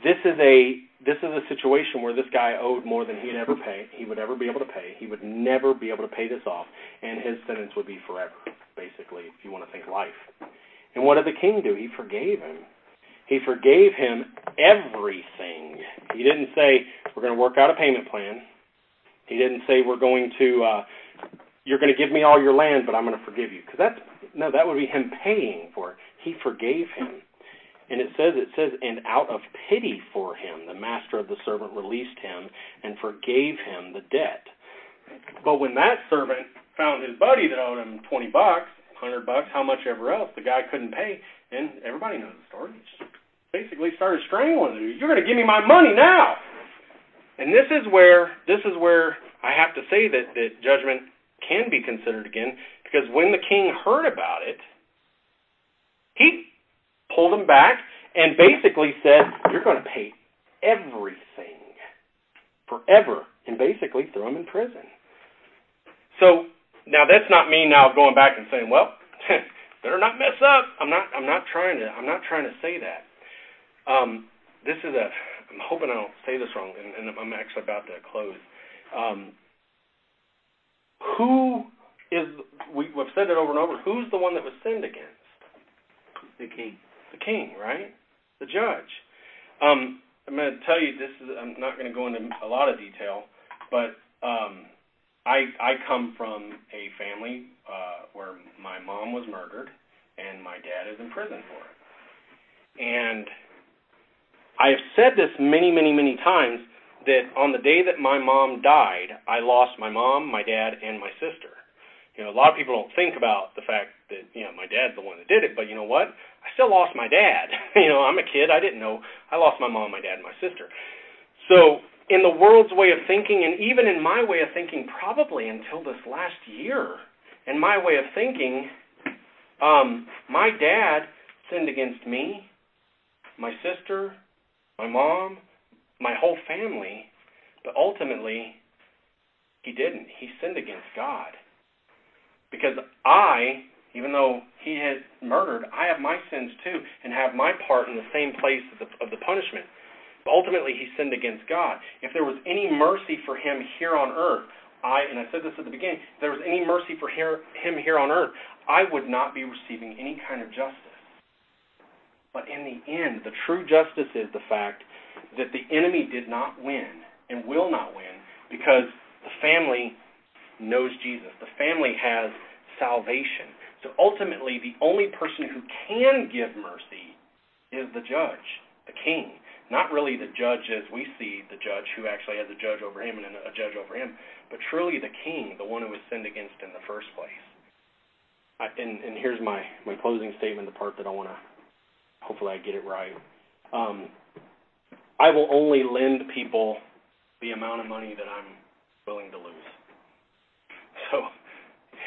this is a this is a situation where this guy owed more than he'd ever pay he would ever be able to pay he would never be able to pay this off and his sentence would be forever basically, if you want to think life. And what did the king do? He forgave him. He forgave him everything. He didn't say, we're going to work out a payment plan. He didn't say, we're going to, uh, you're going to give me all your land, but I'm going to forgive you. Because that's, no, that would be him paying for it. He forgave him. And it says, it says, and out of pity for him, the master of the servant released him and forgave him the debt. But when that servant found his buddy that owed him twenty bucks, hundred bucks, how much ever else. The guy couldn't pay, and everybody knows the story. Basically started strangling. You're going to give me my money now. And this is where this is where I have to say that that judgment can be considered again because when the king heard about it, he pulled him back and basically said, You're going to pay everything forever, and basically threw him in prison. So now that's not me now going back and saying, Well, better not mess up. I'm not I'm not trying to I'm not trying to say that. Um, this is a I'm hoping I don't say this wrong, and, and I'm actually about to close. Um, who is we, we've said it over and over? Who's the one that was sinned against? The king. The king, right? The judge. Um, I'm going to tell you this is. I'm not going to go into a lot of detail, but um, I I come from a family uh, where my mom was murdered and my dad is in prison for it, and I have said this many, many, many times that on the day that my mom died, I lost my mom, my dad, and my sister. You know, a lot of people don't think about the fact that, you know, my dad's the one that did it, but you know what? I still lost my dad. you know, I'm a kid. I didn't know. I lost my mom, my dad, and my sister. So, in the world's way of thinking, and even in my way of thinking, probably until this last year, in my way of thinking, um, my dad sinned against me, my sister, my mom, my whole family, but ultimately, he didn't. He sinned against God. Because I, even though he had murdered, I have my sins too and have my part in the same place of the, of the punishment. But ultimately, he sinned against God. If there was any mercy for him here on earth, I, and I said this at the beginning, if there was any mercy for him here on earth, I would not be receiving any kind of justice. But in the end, the true justice is the fact that the enemy did not win and will not win because the family knows Jesus. The family has salvation. So ultimately, the only person who can give mercy is the judge, the king. Not really the judge as we see the judge who actually has a judge over him and a judge over him, but truly the king, the one who was sinned against in the first place. I, and, and here's my, my closing statement, the part that I want to hopefully I get it right. Um, I will only lend people the amount of money that I'm willing to lose. So,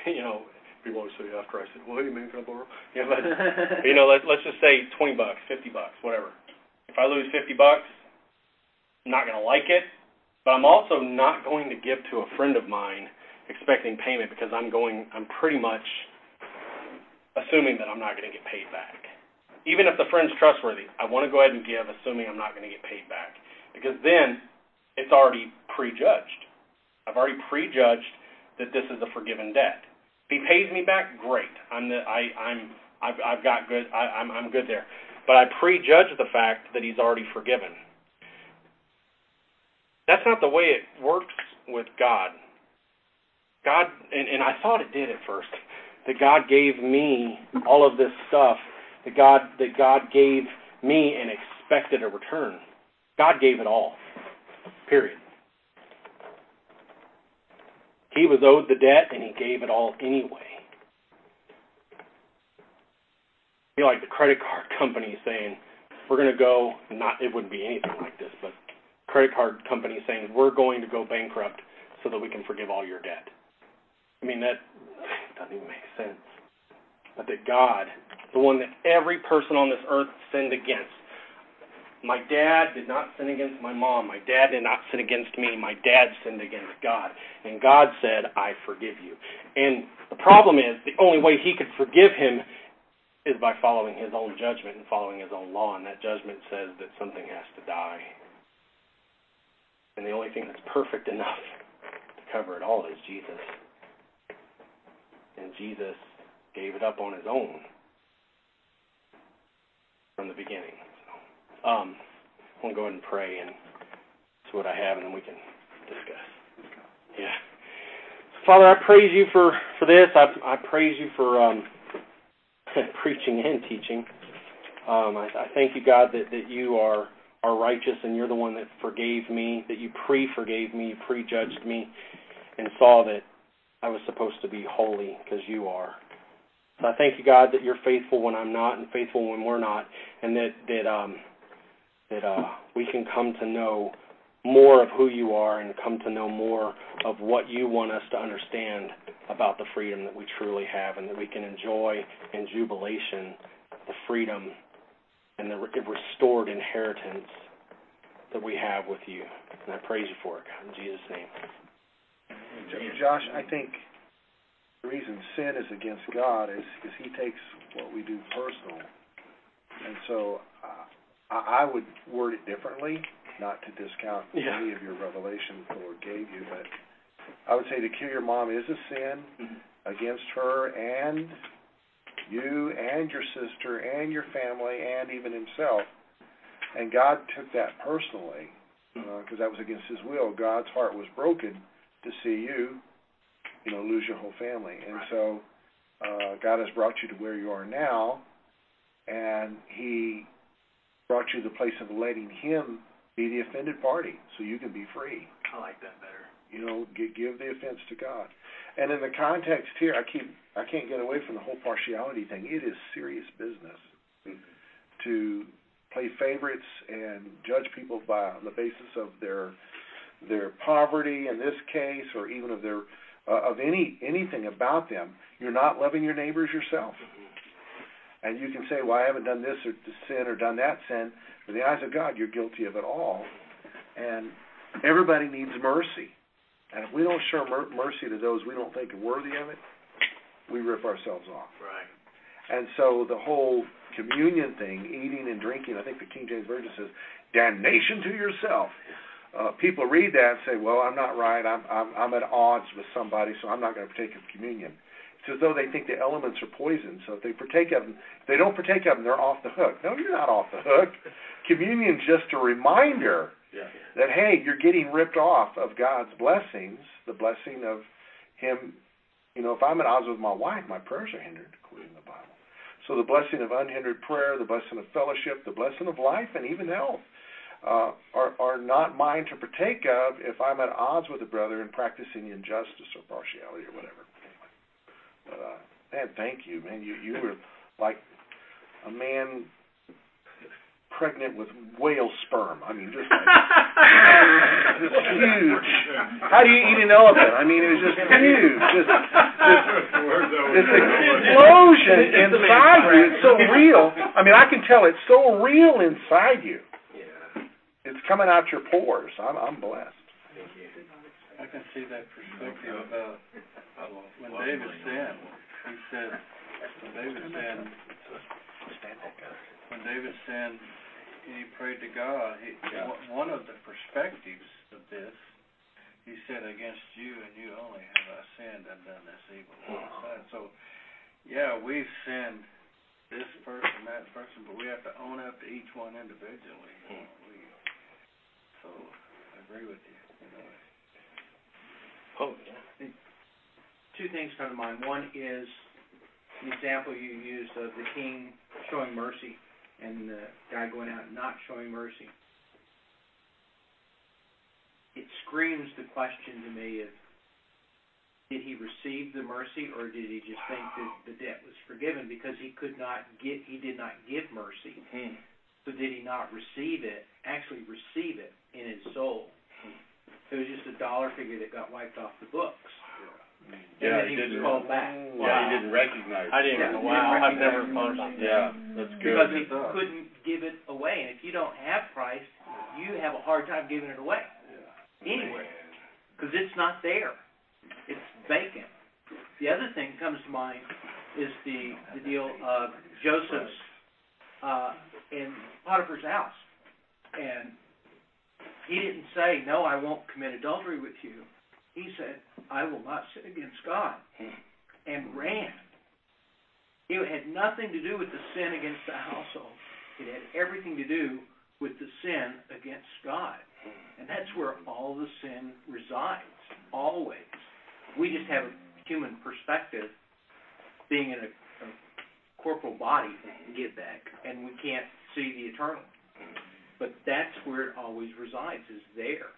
you know, people always say after I said, "Well, hey man, can I borrow?" Yeah, but you know, let, let's just say twenty bucks, fifty bucks, whatever. If I lose fifty bucks, I'm not to like it, but I'm also not going to give to a friend of mine expecting payment because I'm going, I'm pretty much assuming that I'm not going to get paid back even if the friend's trustworthy, I want to go ahead and give, assuming I'm not going to get paid back, because then it's already prejudged. I've already prejudged that this is a forgiven debt. If he pays me back, great. I'm the I I'm I've I've got good I, I'm I'm good there. But I prejudge the fact that he's already forgiven. That's not the way it works with God. God and, and I thought it did at first. That God gave me all of this stuff that God that God gave me and expected a return. God gave it all. Period. He was owed the debt and he gave it all anyway. I feel like the credit card company saying, We're gonna go not it wouldn't be anything like this, but credit card company saying, We're going to go bankrupt so that we can forgive all your debt. I mean that doesn't even make sense. But that God the one that every person on this earth sinned against. My dad did not sin against my mom. My dad did not sin against me. My dad sinned against God. And God said, I forgive you. And the problem is, the only way he could forgive him is by following his own judgment and following his own law. And that judgment says that something has to die. And the only thing that's perfect enough to cover it all is Jesus. And Jesus gave it up on his own from the beginning. So, um, I want to go ahead and pray and see what I have, and then we can discuss. Yeah. Father, I praise you for for this. I I praise you for um, preaching and teaching. Um, I, I thank you, God, that that you are are righteous and you're the one that forgave me, that you pre-forgave me, you prejudged me, and saw that I was supposed to be holy because you are. I thank you, God, that you're faithful when I'm not and faithful when we're not, and that that um, that uh, we can come to know more of who you are and come to know more of what you want us to understand about the freedom that we truly have and that we can enjoy in jubilation the freedom and the restored inheritance that we have with you. And I praise you for it, God, in Jesus' name. Josh, I think the reason sin is against God is because He takes what we do personal, and so uh, I, I would word it differently, not to discount Yeah. any of your revelation the Lord gave you, but I would say to kill your mom is a sin mm-hmm. against her and you and your sister and your family and even himself. And God took that personally mm-hmm. uh, because that was against His will. God's heart was broken to see you, you know, lose your whole family. And so uh, God has brought you to where you are now, and He brought you to the place of letting Him be the offended party, so you can be free. I like that better. You know, give, give the offense to God. And in the context here, I keep I can't get away from the whole partiality thing. It is serious business to play favorites and judge people by on the basis of their their poverty in this case, or even of their uh, of any anything about them. You're not loving your neighbors yourself, and you can say, "Well, I haven't done this or this sin or done that sin." In the eyes of God, you're guilty of it all, and everybody needs mercy. And if we don't show mer- mercy to those we don't think are worthy of it, we rip ourselves off. Right. And so the whole communion thing, eating and drinking, I think the King James Version says, "Damnation to yourself." Uh, people read that and say, "Well, I'm not right. I'm I'm, I'm at odds with somebody, so I'm not going to partake of communion." It's as though they think the elements are poison. So if they partake of them, if they don't partake of them, they're off the hook. No, you're not off the hook. Communion's just a reminder Yeah. that hey, you're getting ripped off of God's blessings, the blessing of Him. You know, if I'm at odds with my wife, my prayers are hindered, according to the Bible. So the blessing of unhindered prayer, the blessing of fellowship, the blessing of life, and even health uh, are are not mine to partake of if I'm at odds with a brother and practicing injustice or partiality or whatever. But uh, man, thank you, man. You you were like a man pregnant with whale sperm. I mean, just like just huge. How do you eat an elephant? I mean, it was just huge. Just, just this explosion inside you. It's so real. I mean, I can tell it's so real inside you. It's coming out your pores. I'm I'm blessed. I can see that perspective about when David sinned. He said, when David sinned, when David sinned, he prayed to God. He, one of the perspectives of this, he said, "Against you and you only have I sinned and done this evil." So, yeah, we've sinned. This person, that person, but we have to own up to each one individually. We, so, I agree with you. you know. Oh, yeah. two things come to mind. One is the example you used of the king showing mercy and the guy going out and not showing mercy. It screams the question to me of did he receive the mercy or did he just think that the debt was forgiven because he could not get he did not give mercy. Hmm. So did he not receive it, actually receive it in his soul? It was just a dollar figure that got wiped off the books. And Yeah, then he he didn't- called back. Yeah, he didn't recognize. I didn't. Yeah. Wow, I've never thought about that. Yeah, that's good. Because he couldn't give it away. And if you don't have Christ, you have a hard time giving it away anywhere because it's not there. It's vacant. The other thing that comes to mind is the the deal of Joseph's uh, in Potiphar's house, and he didn't say, "No, I won't commit adultery with you." He said, "I will not sin against God," and ran. It had nothing to do with the sin against the household. It had everything to do with the sin against God. And that's where all the sin resides, always. We just have a human perspective, being in a, a corporal body, get back, and we can't see the eternal. But that's where it always resides, is there.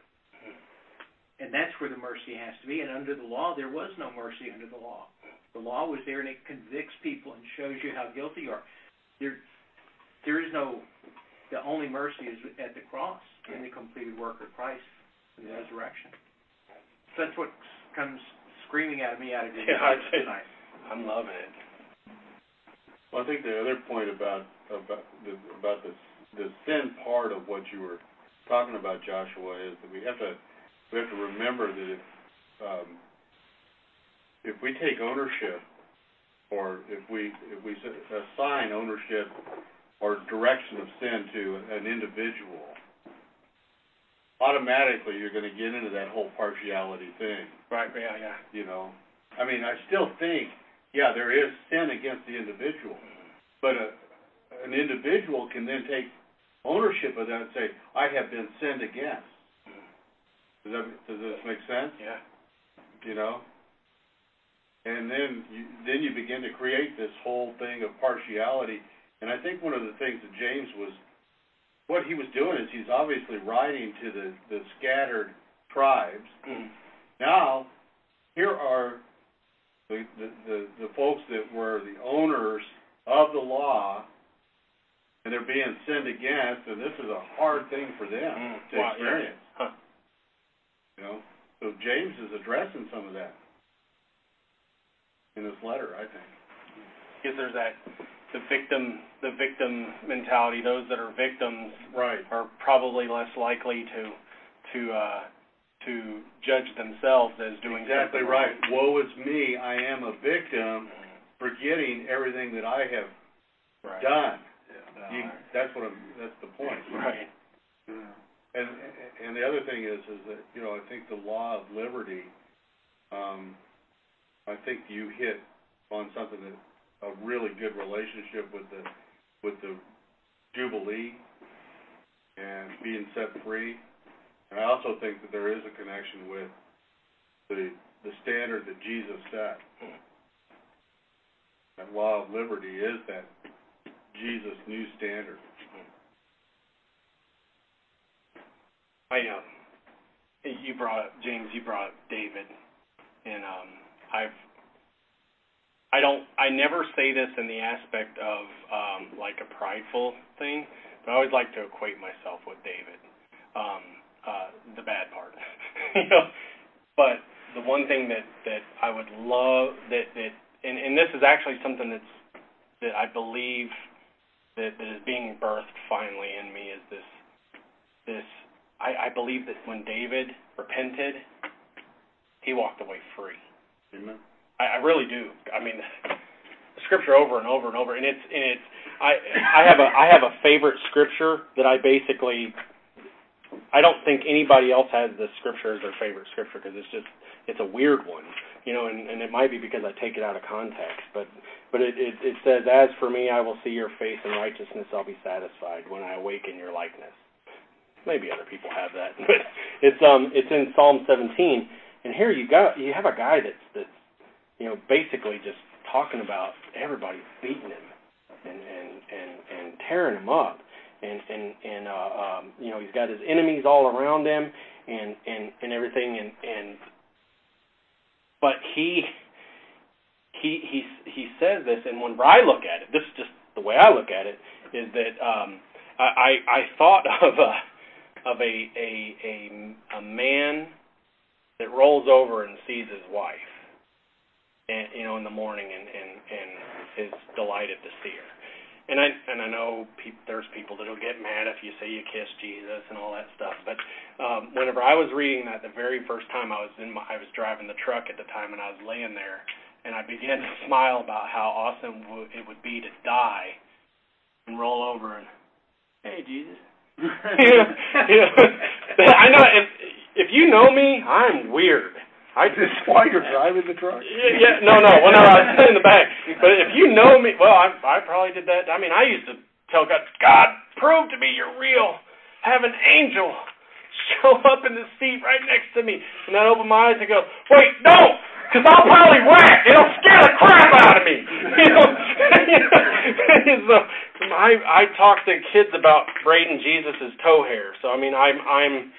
And that's where the mercy has to be. And under the law, there was no mercy under the law. The law was there and it convicts people and shows you how guilty you are. There, there is no, the only mercy is at the cross in the completed work of Christ in the resurrection. So that's what comes screaming at me out of your Yeah, I ears did. tonight. I'm loving it. Well, I think the other point about about the about the the sin part of what you were talking about, Joshua, is that we have to we have to remember that if um, if we take ownership, or if we if we assign ownership or direction of sin to an individual, automatically you're going to get into that whole partiality thing. Right? Yeah, yeah. You know, I mean, I still think, yeah, there is sin against the individual, but a, an individual can then take ownership of that and say, I have been sinned against. Does that does this make sense? Yeah. You know, and then you then you begin to create this whole thing of partiality. And I think one of the things that James was, what he was doing is he's obviously writing to the the scattered tribes Mm. now, here are the, the, the, the folks that were the owners of the law, and they're being sinned against, and this is a hard thing for them Mm. to Wow, yeah. experience. Huh. You know, so James is addressing some of that in this letter, I think. Because there's that the victim the victim mentality. Those that are victims Right. are probably less likely to to uh, to judge themselves as doing Exactly right. Woe is me, I am a victim, forgetting everything that I have Right. done. You, that's what I'm, that's the point. Right. And and the other thing is is that you know I think the law of liberty, um, I think you hit on something that a really good relationship with the with the jubilee and being set free, and I also think that there is a connection with the the standard that Jesus set. That law of liberty is that Jesus' new standard. I um, you brought up James. You brought up David, and um, I've I don't I never say this in the aspect of um, like a prideful thing, but I always like to equate myself with David, um, uh, the bad part, you know. But the one thing that that I would love that that and and this is actually something that's that I believe that that is being birthed finally in me is this this I, I believe that when David repented, he walked away free. Amen. I, I really do. I mean, the scripture over and over and over, and it's and it's. I I have a I have a favorite scripture that I basically. I don't think anybody else has this scripture as their favorite scripture because it's just it's a weird one, you know, and, and it might be because I take it out of context, but but it, it it says, "As for me, I will see your face in righteousness; I'll be satisfied when I awaken your likeness." Maybe other people have that, but it's um it's in Psalm 17, and here you got you have a guy that's that's you know basically just talking about everybody beating him and and and and tearing him up, and and and uh, um you know he's got his enemies all around him and and and everything, and and but he he he he says this, and when I look at it, this is just the way I look at it, is that um I I, thought of a of a a a a man that rolls over and sees his wife, and you know in the morning and and and is delighted to see her. And I and I know pe- there's people that'll get mad if you say you kiss Jesus and all that stuff. But um, whenever I was reading that the very first time I was in my I was driving the truck at the time and I was laying there and I began to smile about how awesome w- it would be to die and roll over and hey Jesus yeah, yeah. I know if if you know me, I'm weird. I this why you're driving the truck? Yeah, yeah, no, no. Well, no, I was sitting in the back. But if you know me, well, I I probably did that. I mean, I used to tell God, God, prove to me you're real. Have an angel show up in the seat right next to me, and I open my eyes and go, wait, no, because I'll probably whack. It'll scare the crap out of me. You know. so I I talk to kids about braiding Jesus's toe hair. So I mean, I'm I'm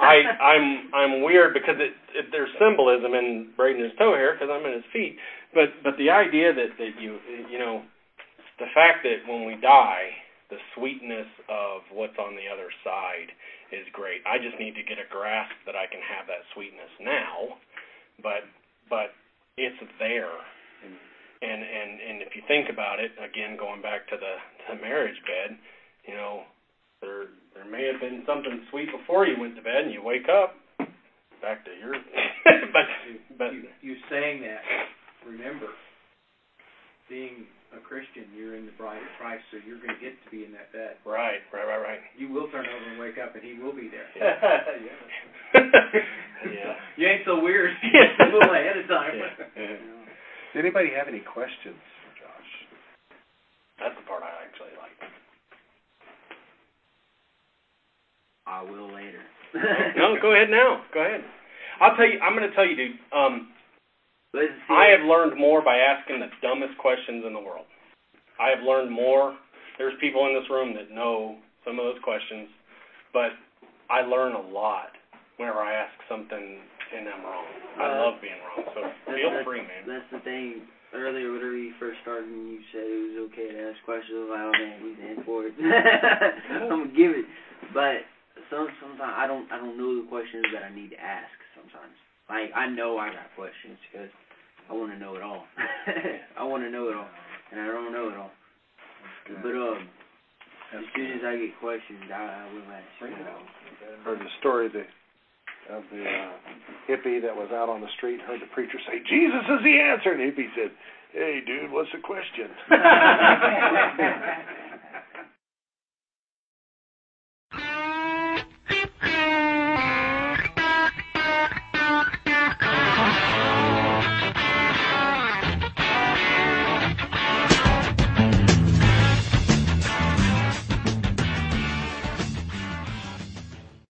I I'm I'm weird because it, it there's symbolism in braiding his toe hair because I'm in his feet. But but the idea that that you you know the fact that when we die, the sweetness of what's on the other side is great. I just need to get a grasp that I can have that sweetness now. But but it's there. And and and if you think about it, again, going back to the the marriage bed, you know, there there may have been something sweet before you went to bed, and you wake up back to your. but but you, you saying that, remember, being a Christian, you're in the bride of Christ, so you're going to get to be in that bed. right, right, right, right. You will turn over and wake up, and He will be there. yeah. You ain't so weird. A little ahead of time. Does anybody have any questions for Josh? That's the part I actually like. I will later. no, go ahead now. Go ahead. I'll tell you. I'm going to tell you, dude. Um, Let's see. I have learned more by asking the dumbest questions in the world. I have learned more. There's people in this room that know some of those questions, but I learn a lot whenever I ask something and I'm wrong. I Uh, love being wrong, so feel that's- free, man. That's the thing. Earlier, whenever you first started, you said it was okay to ask questions. I was like, oh man, he's in for it. I'm gonna give it. But some sometimes I don't I don't know the questions that I need to ask. Sometimes, like I know I got questions because I want to know it all. I want to know it all, and I don't know it all. But um, as soon as I get questions, I, I will ask. You know. Heard the story of the of the uh, hippie that was out on the street heard the preacher say, "Jesus is the answer," and the hippie said, "Hey, dude, what's the question?"